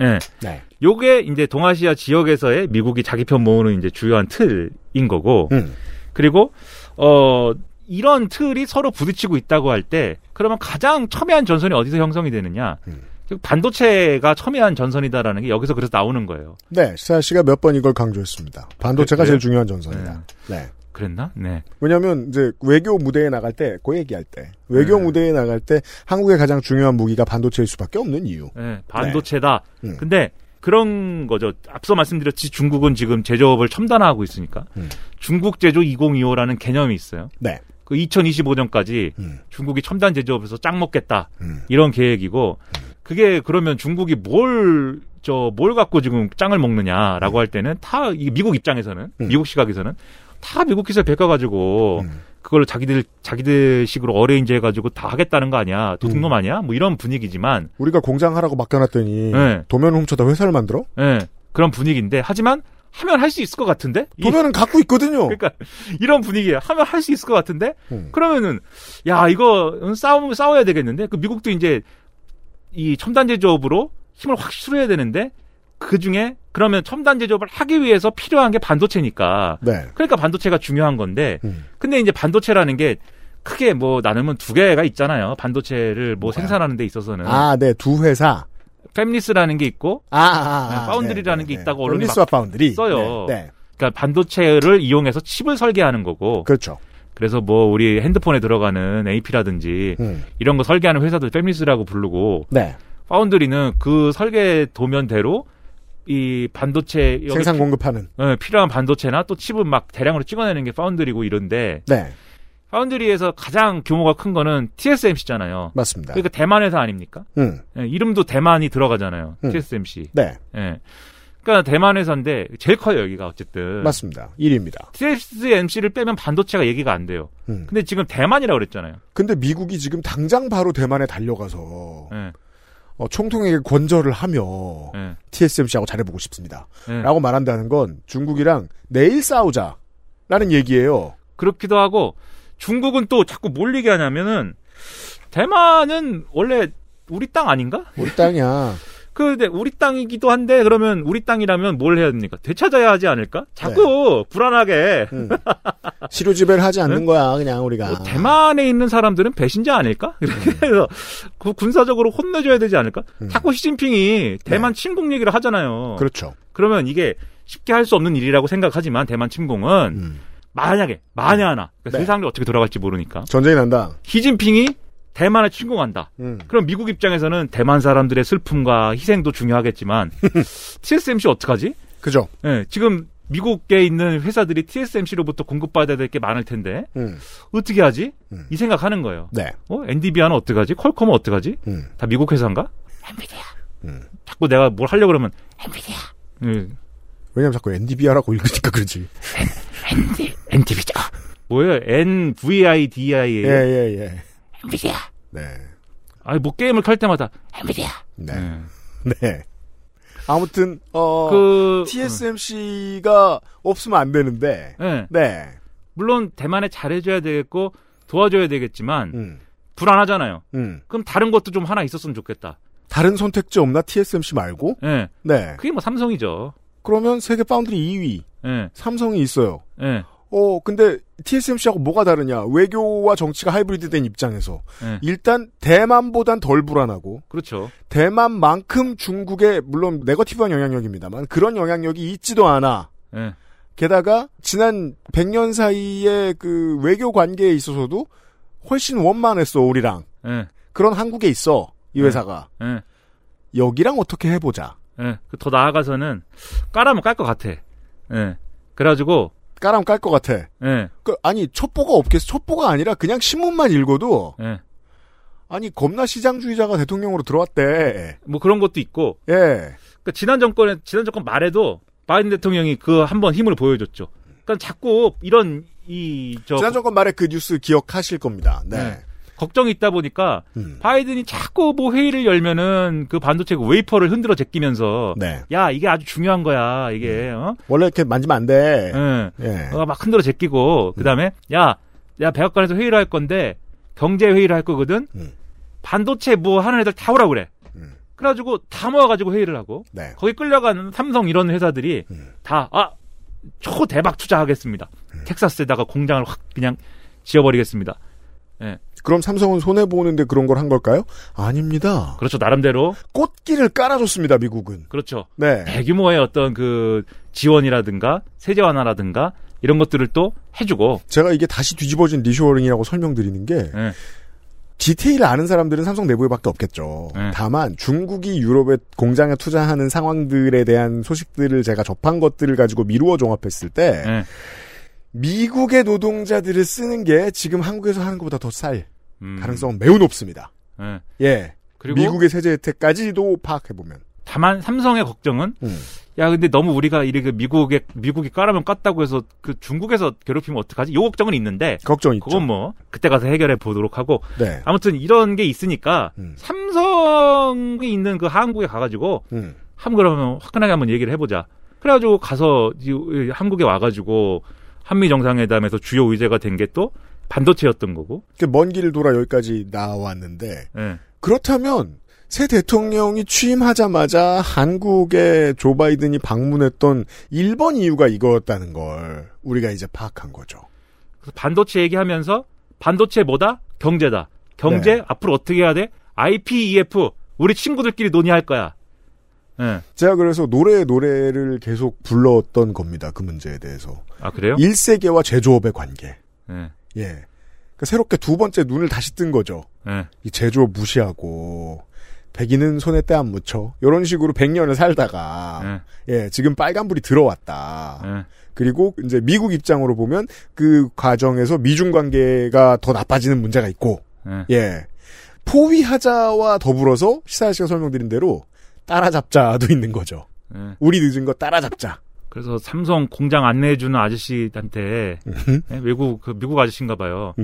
S6: 예.
S2: 네.
S6: 요게 이제 동아시아 지역에서의 미국이 자기 편 모으는 이제 주요한 틀인 거고.
S2: 음.
S6: 그리고 어 이런 틀이 서로 부딪히고 있다고 할 때 그러면 가장 첨예한 전선이 어디서 형성이 되느냐?
S2: 음.
S6: 그 반도체가 첨예한 전선이다라는 게 여기서 그래서 나오는 거예요.
S2: 네, 시사 씨가 몇 번 이걸 강조했습니다. 반도체가
S6: 그래요?
S2: 제일 중요한 전선이다. 네.
S6: 그랬나? 네.
S2: 왜냐하면 이제 외교 무대에 나갈 때, 그 얘기할 때, 외교
S6: 네.
S2: 무대에 나갈 때 한국의 가장 중요한 무기가 반도체일 수밖에 없는 이유.
S6: 네, 반도체다.
S2: 음.
S6: 근데 그런 거죠. 앞서 말씀드렸지 중국은 지금 제조업을 첨단화하고 있으니까
S2: 음.
S6: 중국 제조 2025라는 개념이 있어요.
S2: 네.
S6: 그 2025년까지
S2: 음.
S6: 중국이 첨단 제조업에서 짱 먹겠다
S2: 음.
S6: 이런 계획이고 그게 그러면 중국이 뭘 저뭘 갖고 지금 짱을 먹느냐라고 할 때는 다 미국 입장에서는
S2: 음.
S6: 미국 시각에서는 다 미국 기술 베껴가지고
S2: 음.
S6: 그걸 자기들 자기들 식으로 어레인지 해가지고 다 하겠다는 거 아니야 도둑놈 아니야 뭐 이런 분위기지만
S2: 우리가 공장하라고 맡겨놨더니
S6: 네.
S2: 도면 훔쳐다 회사를 만들어?
S6: 예 그런 분위기인데 하지만 하면 할 수 있을 것 같은데 이-
S2: 도면은 갖고 있거든요.
S6: 그러니까 이런 분위기에 하면 할 수 있을 것 같은데
S2: 음.
S6: 그러면은 야 이거 싸우 싸워야 되겠는데 그 미국도 이제 이 첨단 제조업으로 힘을 확 실어야 되는데 그 중에 그러면 첨단 제조업을 하기 위해서 필요한 게 반도체니까
S2: 네.
S6: 그러니까 반도체가 중요한 건데
S2: 음.
S6: 근데 이제 반도체라는 게 크게 뭐 나누면 두 개가 있잖아요 반도체를 뭐 생산하는 데 있어서는
S2: 아, 네, 두 회사.
S6: 팸리스라는 게 있고
S2: 아, 아, 아,
S6: 네, 파운드리라는
S2: 네,
S6: 게
S2: 네,
S6: 있다고
S2: 네.
S6: 언론이 막
S2: 파운드리.
S6: 써요.
S2: 네, 네.
S6: 그러니까 반도체를 이용해서 칩을 설계하는 거고
S2: 그렇죠.
S6: 그래서 뭐 우리 핸드폰에 들어가는 AP라든지
S2: 음.
S6: 이런 거 설계하는 회사들 패밀리스라고 부르고
S2: 네.
S6: 파운드리는 그 설계 도면대로 이 반도체
S2: 생산
S6: 피-
S2: 공급하는.
S6: 예, 필요한 반도체나 또 칩을 막 대량으로 찍어내는 게 파운드리고 이런데
S2: 네.
S6: 파운드리에서 가장 규모가 큰 거는 TSMC잖아요.
S2: 맞습니다.
S6: 그러니까 대만 회사 아닙니까?
S2: 음.
S6: 예, 이름도 대만이 들어가잖아요.
S2: 음.
S6: TSMC.
S2: 네.
S6: 예. 그러니까 대만 회사인데 제일 커요 여기가 어쨌든.
S2: 맞습니다. 1위입니다.
S6: TSMC를 빼면 반도체가 얘기가 안 돼요.
S2: 음.
S6: 근데 지금 대만이라고 그랬잖아요.
S2: 근데 미국이 지금 당장 바로 대만에 달려가서
S6: 예.
S2: 어, 총통에게 권절을 하며
S6: 예.
S2: TSMC하고 잘해보고 싶습니다.
S6: 예.
S2: 라고 말한다는 건 중국이랑 내일 싸우자라는 얘기예요.
S6: 그렇기도 하고 중국은 또 자꾸 뭘 얘기하냐면은 대만은 원래 우리 땅 아닌가?
S2: 우리 땅이야.
S6: 근데 우리 땅이기도 한데 그러면 우리 땅이라면 뭘 해야 됩니까? 되찾아야 하지 않을까? 자꾸 불안하게
S2: 음. 시료 지배를 하지 않는 거야, 그냥 우리가.
S6: 뭐 대만에 있는 사람들은 배신자 아닐까? 이렇게 해서 그 군사적으로 혼내줘야 되지 않을까? 자꾸 시진핑이 대만 침공 얘기를 하잖아요.
S2: 그렇죠.
S6: 그러면 이게 쉽게 할 수 없는 일이라고 생각하지만 대만 침공은 만약에 만에 하나 그러니까
S2: 네.
S6: 세상이 어떻게 돌아갈지 모르니까
S2: 전쟁이 난다.
S6: 시진핑이 대만을 침공한다.
S2: 음.
S6: 그럼 미국 입장에서는 대만 사람들의 슬픔과 희생도 중요하겠지만 TSMC 어떡하지?
S2: 그죠.
S6: 예, 지금 미국에 있는 회사들이 TSMC로부터 공급받아야 될 게 많을 텐데
S2: 음.
S6: 어떻게 하지? 이 생각하는 거예요.
S2: 네.
S6: 어, 엔디비아는 어떡하지? 퀄컴은 어떡하지?
S2: 음.
S6: 다 미국 회사인가? 엔비디아. 자꾸 내가 뭘 하려고 그러면 엔비디아. 예.
S2: 왜냐면 자꾸 NDBR하고 읽으니까 그러지.
S6: 엔디, 엔디비자. 뭐예요? NVIDIA.
S2: 예, 예, 예.
S6: 엔비디아.
S2: 네.
S6: 아니, 뭐 게임을 켤 때마다 엔비디아.
S2: 네. 네. 아무튼, 어,
S6: 그-
S2: TSMC가 없으면 안 되는데,
S6: 예.
S2: 네.
S6: 물론 대만에 잘해줘야 되겠고 도와줘야 되겠지만
S2: 음.
S6: 불안하잖아요.
S2: 음.
S6: 그럼 다른 것도 좀 하나 있었으면 좋겠다.
S2: 다른 선택지 없나? TSMC 말고?
S6: 예.
S2: 네.
S6: 그게 뭐 삼성이죠.
S2: 그러면 세계 파운드리 2위.
S6: 예.
S2: 삼성이 있어요.
S6: 예.
S2: 어, 근데 TSMC하고 뭐가 다르냐? 외교와 정치가 하이브리드된 입장에서.
S6: 예.
S2: 일단 대만보단 덜 불안하고
S6: 그렇죠.
S2: 대만만큼 중국에 물론 네거티브한 영향력입니다만 그런 영향력이 있지도 않아.
S6: 예.
S2: 게다가 지난 100년 사이의 그 외교 관계에 있어서도 훨씬 원만했어 우리랑.
S6: 예.
S2: 그런 한국에 있어 이 회사가.
S6: 예.
S2: 여기랑 어떻게 해보자.
S6: 예. 그더 나아가서는 까라면 깔 것 같아. 예. 그래가지고
S2: 까람 깔 것 같아.
S6: 예.
S2: 그 아니 첩보가 없겠어. 첩보가 아니라 그냥 신문만 읽어도
S6: 예.
S2: 아니 겁나 시장주의자가 대통령으로 들어왔대.
S6: 뭐 그런 것도 있고.
S2: 예.
S6: 그러니까 지난 정권에 지난 정권 말에도 바이든 대통령이 그 한번 힘을 보여줬죠. 그러니까 자꾸 이런 이 저
S2: 지난 정권 말에 그 뉴스 기억하실 겁니다. 네.
S6: 네. 걱정이 있다 보니까
S2: 음.
S6: 바이든이 자꾸 뭐 회의를 열면은 그 반도체 그 웨이퍼를 흔들어 제끼면서
S2: 네.
S6: 야 이게 아주 중요한 거야 이게 어?
S2: 원래 이렇게 만지면 안 돼.
S6: 예.
S2: 예.
S6: 어, 막 흔들어 제끼고 그 다음에 야, 야 백악관에서 회의를 할 건데 경제 회의를 할 거거든.
S2: 음.
S6: 반도체 뭐 하는 애들 다 오라 그래. 그래가지고 다 모아가지고 회의를 하고
S2: 네.
S6: 거기 끌려가는 삼성 이런 회사들이 다아 초 대박 투자하겠습니다. 텍사스에다가 공장을 확 그냥 지어버리겠습니다. 예.
S2: 그럼 삼성은 손해 보는데 그런 걸 한 걸까요? 아닙니다.
S6: 그렇죠 나름대로
S2: 꽃길을 깔아줬습니다. 미국은.
S6: 그렇죠.
S2: 네.
S6: 대규모의 어떤 그 지원이라든가 세제 완화라든가 이런 것들을 또 해주고
S2: 제가 이게 다시 뒤집어진 reshoring이라고 설명드리는 게
S6: 예.
S2: 디테일을 아는 사람들은 삼성 내부에밖에 없겠죠.
S6: 네.
S2: 다만 중국이 유럽의 공장에 투자하는 상황들에 대한 소식들을 제가 접한 것들을 가지고 미루어 종합했을 때
S6: 예.
S2: 미국의 노동자들을 쓰는 게 지금 한국에서 하는 것보다 더 쌀
S6: 음.
S2: 가능성은 매우 높습니다.
S6: 예.
S2: 예.
S6: 그리고
S2: 미국의 세제 혜택까지도 파악해 보면.
S6: 다만 삼성의 걱정은
S2: 음.
S6: 야 근데 너무 우리가 이렇게 미국에 미국이 까라면 깠다고 해서 그 중국에서 괴롭히면 어떡하지? 요 걱정은 있는데
S2: 걱정 있죠.
S6: 그건 뭐 그때 가서 해결해 보도록 하고
S2: 네.
S6: 아무튼 이런 게 있으니까
S2: 음.
S6: 삼성이 있는 그 한국에 가가지고
S2: 음.
S6: 한번 그러면 화끈하게 한번 얘기를 해보자. 그래가지고 가서 이- 한국에 와가지고 한미 정상회담에서 주요 의제가 된 게 또 반도체였던 거고.
S2: 먼 길을 돌아 여기까지 나왔는데
S6: 예.
S2: 그렇다면 새 대통령이 취임하자마자 한국에 조 바이든이 방문했던 1번 이유가 이거였다는 걸 우리가 이제 파악한 거죠.
S6: 반도체 얘기하면서 반도체 뭐다? 경제다. 경제
S2: 네.
S6: 앞으로 어떻게 해야 돼? IPEF 우리 친구들끼리 논의할 거야. 예.
S2: 제가 그래서 노래 노래를 계속 불렀던 겁니다. 그 문제에 대해서.
S6: 아 그래요?
S2: 1세계와 제조업의 관계.
S6: 예.
S2: 예. 그러니까 새롭게 두 번째 눈을 다시 뜬 거죠.
S6: 예.
S2: 이 제조업 무시하고 백인은 손에 때 안 묻혀. 이런 식으로 100년을 살다가 예, 지금 빨간불이 들어왔다.
S6: 네.
S2: 그리고 이제 미국 입장으로 보면 그 과정에서 미중 관계가 더 나빠지는 문제가 있고
S6: 네.
S2: 예. 포위하자와 더불어서 시사 씨가 설명드린 대로 따라잡자도 있는 거죠.
S6: 네.
S2: 우리 늦은 거 따라잡자.
S6: 그래서 삼성 공장 안내해주는 아저씨한테
S2: 음.
S6: 네, 외국 그 미국 아저씨인가 봐요.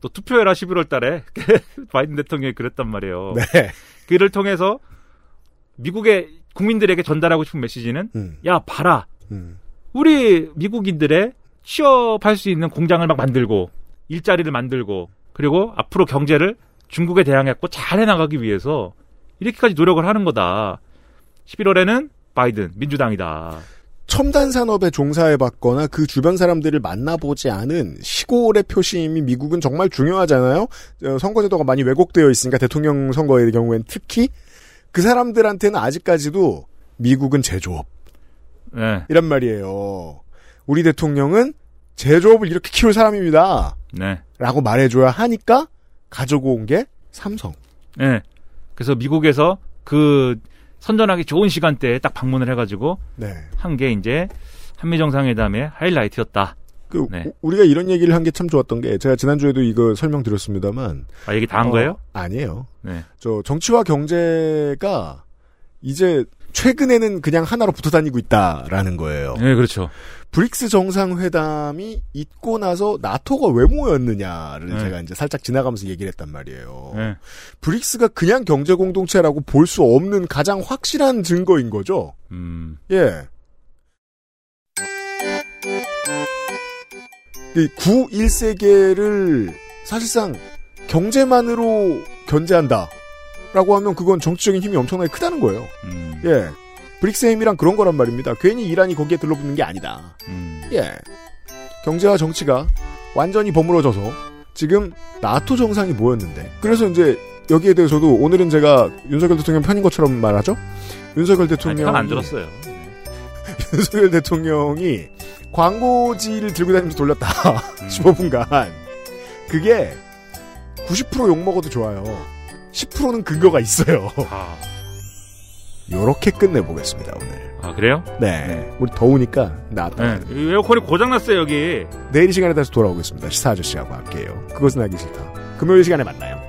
S6: 또 투표해라 11월 달에 바이든 대통령이 그랬단 말이에요.
S2: 네.
S6: 그를 통해서 미국의 국민들에게 전달하고 싶은 메시지는
S2: 음.
S6: 야 봐라 우리 미국인들의 취업할 수 있는 공장을 막 만들고 일자리를 만들고 그리고 앞으로 경제를 중국에 대항했고 잘 해나가기 위해서 이렇게까지 노력을 하는 거다. 11월에는 바이든 민주당이다.
S2: 첨단 산업에 종사해봤거나 그 주변 사람들을 만나보지 않은 시골의 표심이 미국은 정말 중요하잖아요. 어, 선거제도가 많이 왜곡되어 있으니까 대통령 선거의 경우엔 특히 그 사람들한테는 아직까지도 미국은 제조업
S6: 네.
S2: 이란 말이에요. 우리 대통령은 제조업을 이렇게 키울 사람입니다.
S6: 네.
S2: 라고 말해줘야 하니까 가지고 온 게 삼성.
S6: 네. 그래서 미국에서 그 선전하기 좋은 시간대에 딱 방문을 해가지고
S2: 네.
S6: 한게 이제 한미 정상회담의 하이라이트였다.
S2: 그
S6: 네.
S2: 우- 우리가 이런 얘기를 한 게 참 좋았던 게 제가 지난주에도 이거 설명드렸습니다만
S6: 아 얘기 다한
S2: 어,
S6: 거예요?
S2: 아니에요.
S6: 네.
S2: 저 정치와 경제가 이제 최근에는 그냥 하나로 붙어 다니고 있다라는 거예요.
S6: 네, 그렇죠.
S2: 브릭스 정상회담이 있고 나서 나토가 왜 모였느냐를
S6: 네.
S2: 제가 이제 살짝 지나가면서 얘기를 했단 말이에요.
S6: 네.
S2: 브릭스가 그냥 경제 공동체라고 볼 수 없는 가장 확실한 증거인 거죠.
S6: 음.
S2: 예. 이 9, 1세계를 사실상 경제만으로 견제한다. 라고 하면 그건 정치적인 힘이 엄청나게 크다는 거예요.
S6: 음.
S2: 예. 브릭스의 힘이란 그런 거란 말입니다. 괜히 이란이 거기에 들러붙는 게 아니다.
S6: 음.
S2: 예. 경제와 정치가 완전히 버무러져서 지금 나토 정상이 모였는데 그래서 이제 여기에 대해서도 오늘은 제가 윤석열 대통령 편인 것처럼 말하죠. 윤석열 대통령
S6: 편안 들었어요.
S2: 윤석열 대통령이 광고지를 들고 다니면서 돌렸다. 15분간. 그게 90% 욕먹어도 좋아요. 10%는 근거가 있어요. 요렇게 끝내보겠습니다, 오늘.
S6: 아 그래요?
S2: 네. 우리 더우니까 나왔다.
S6: 네. 이 에어컨이 고장났어요 여기.
S2: 내일 이 시간에 다시 돌아오겠습니다. 시사 아저씨하고 함께해요. 그것은 알기 싫다. 금요일 시간에 만나요.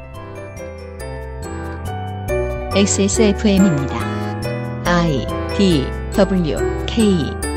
S1: XSFM입니다. I D W K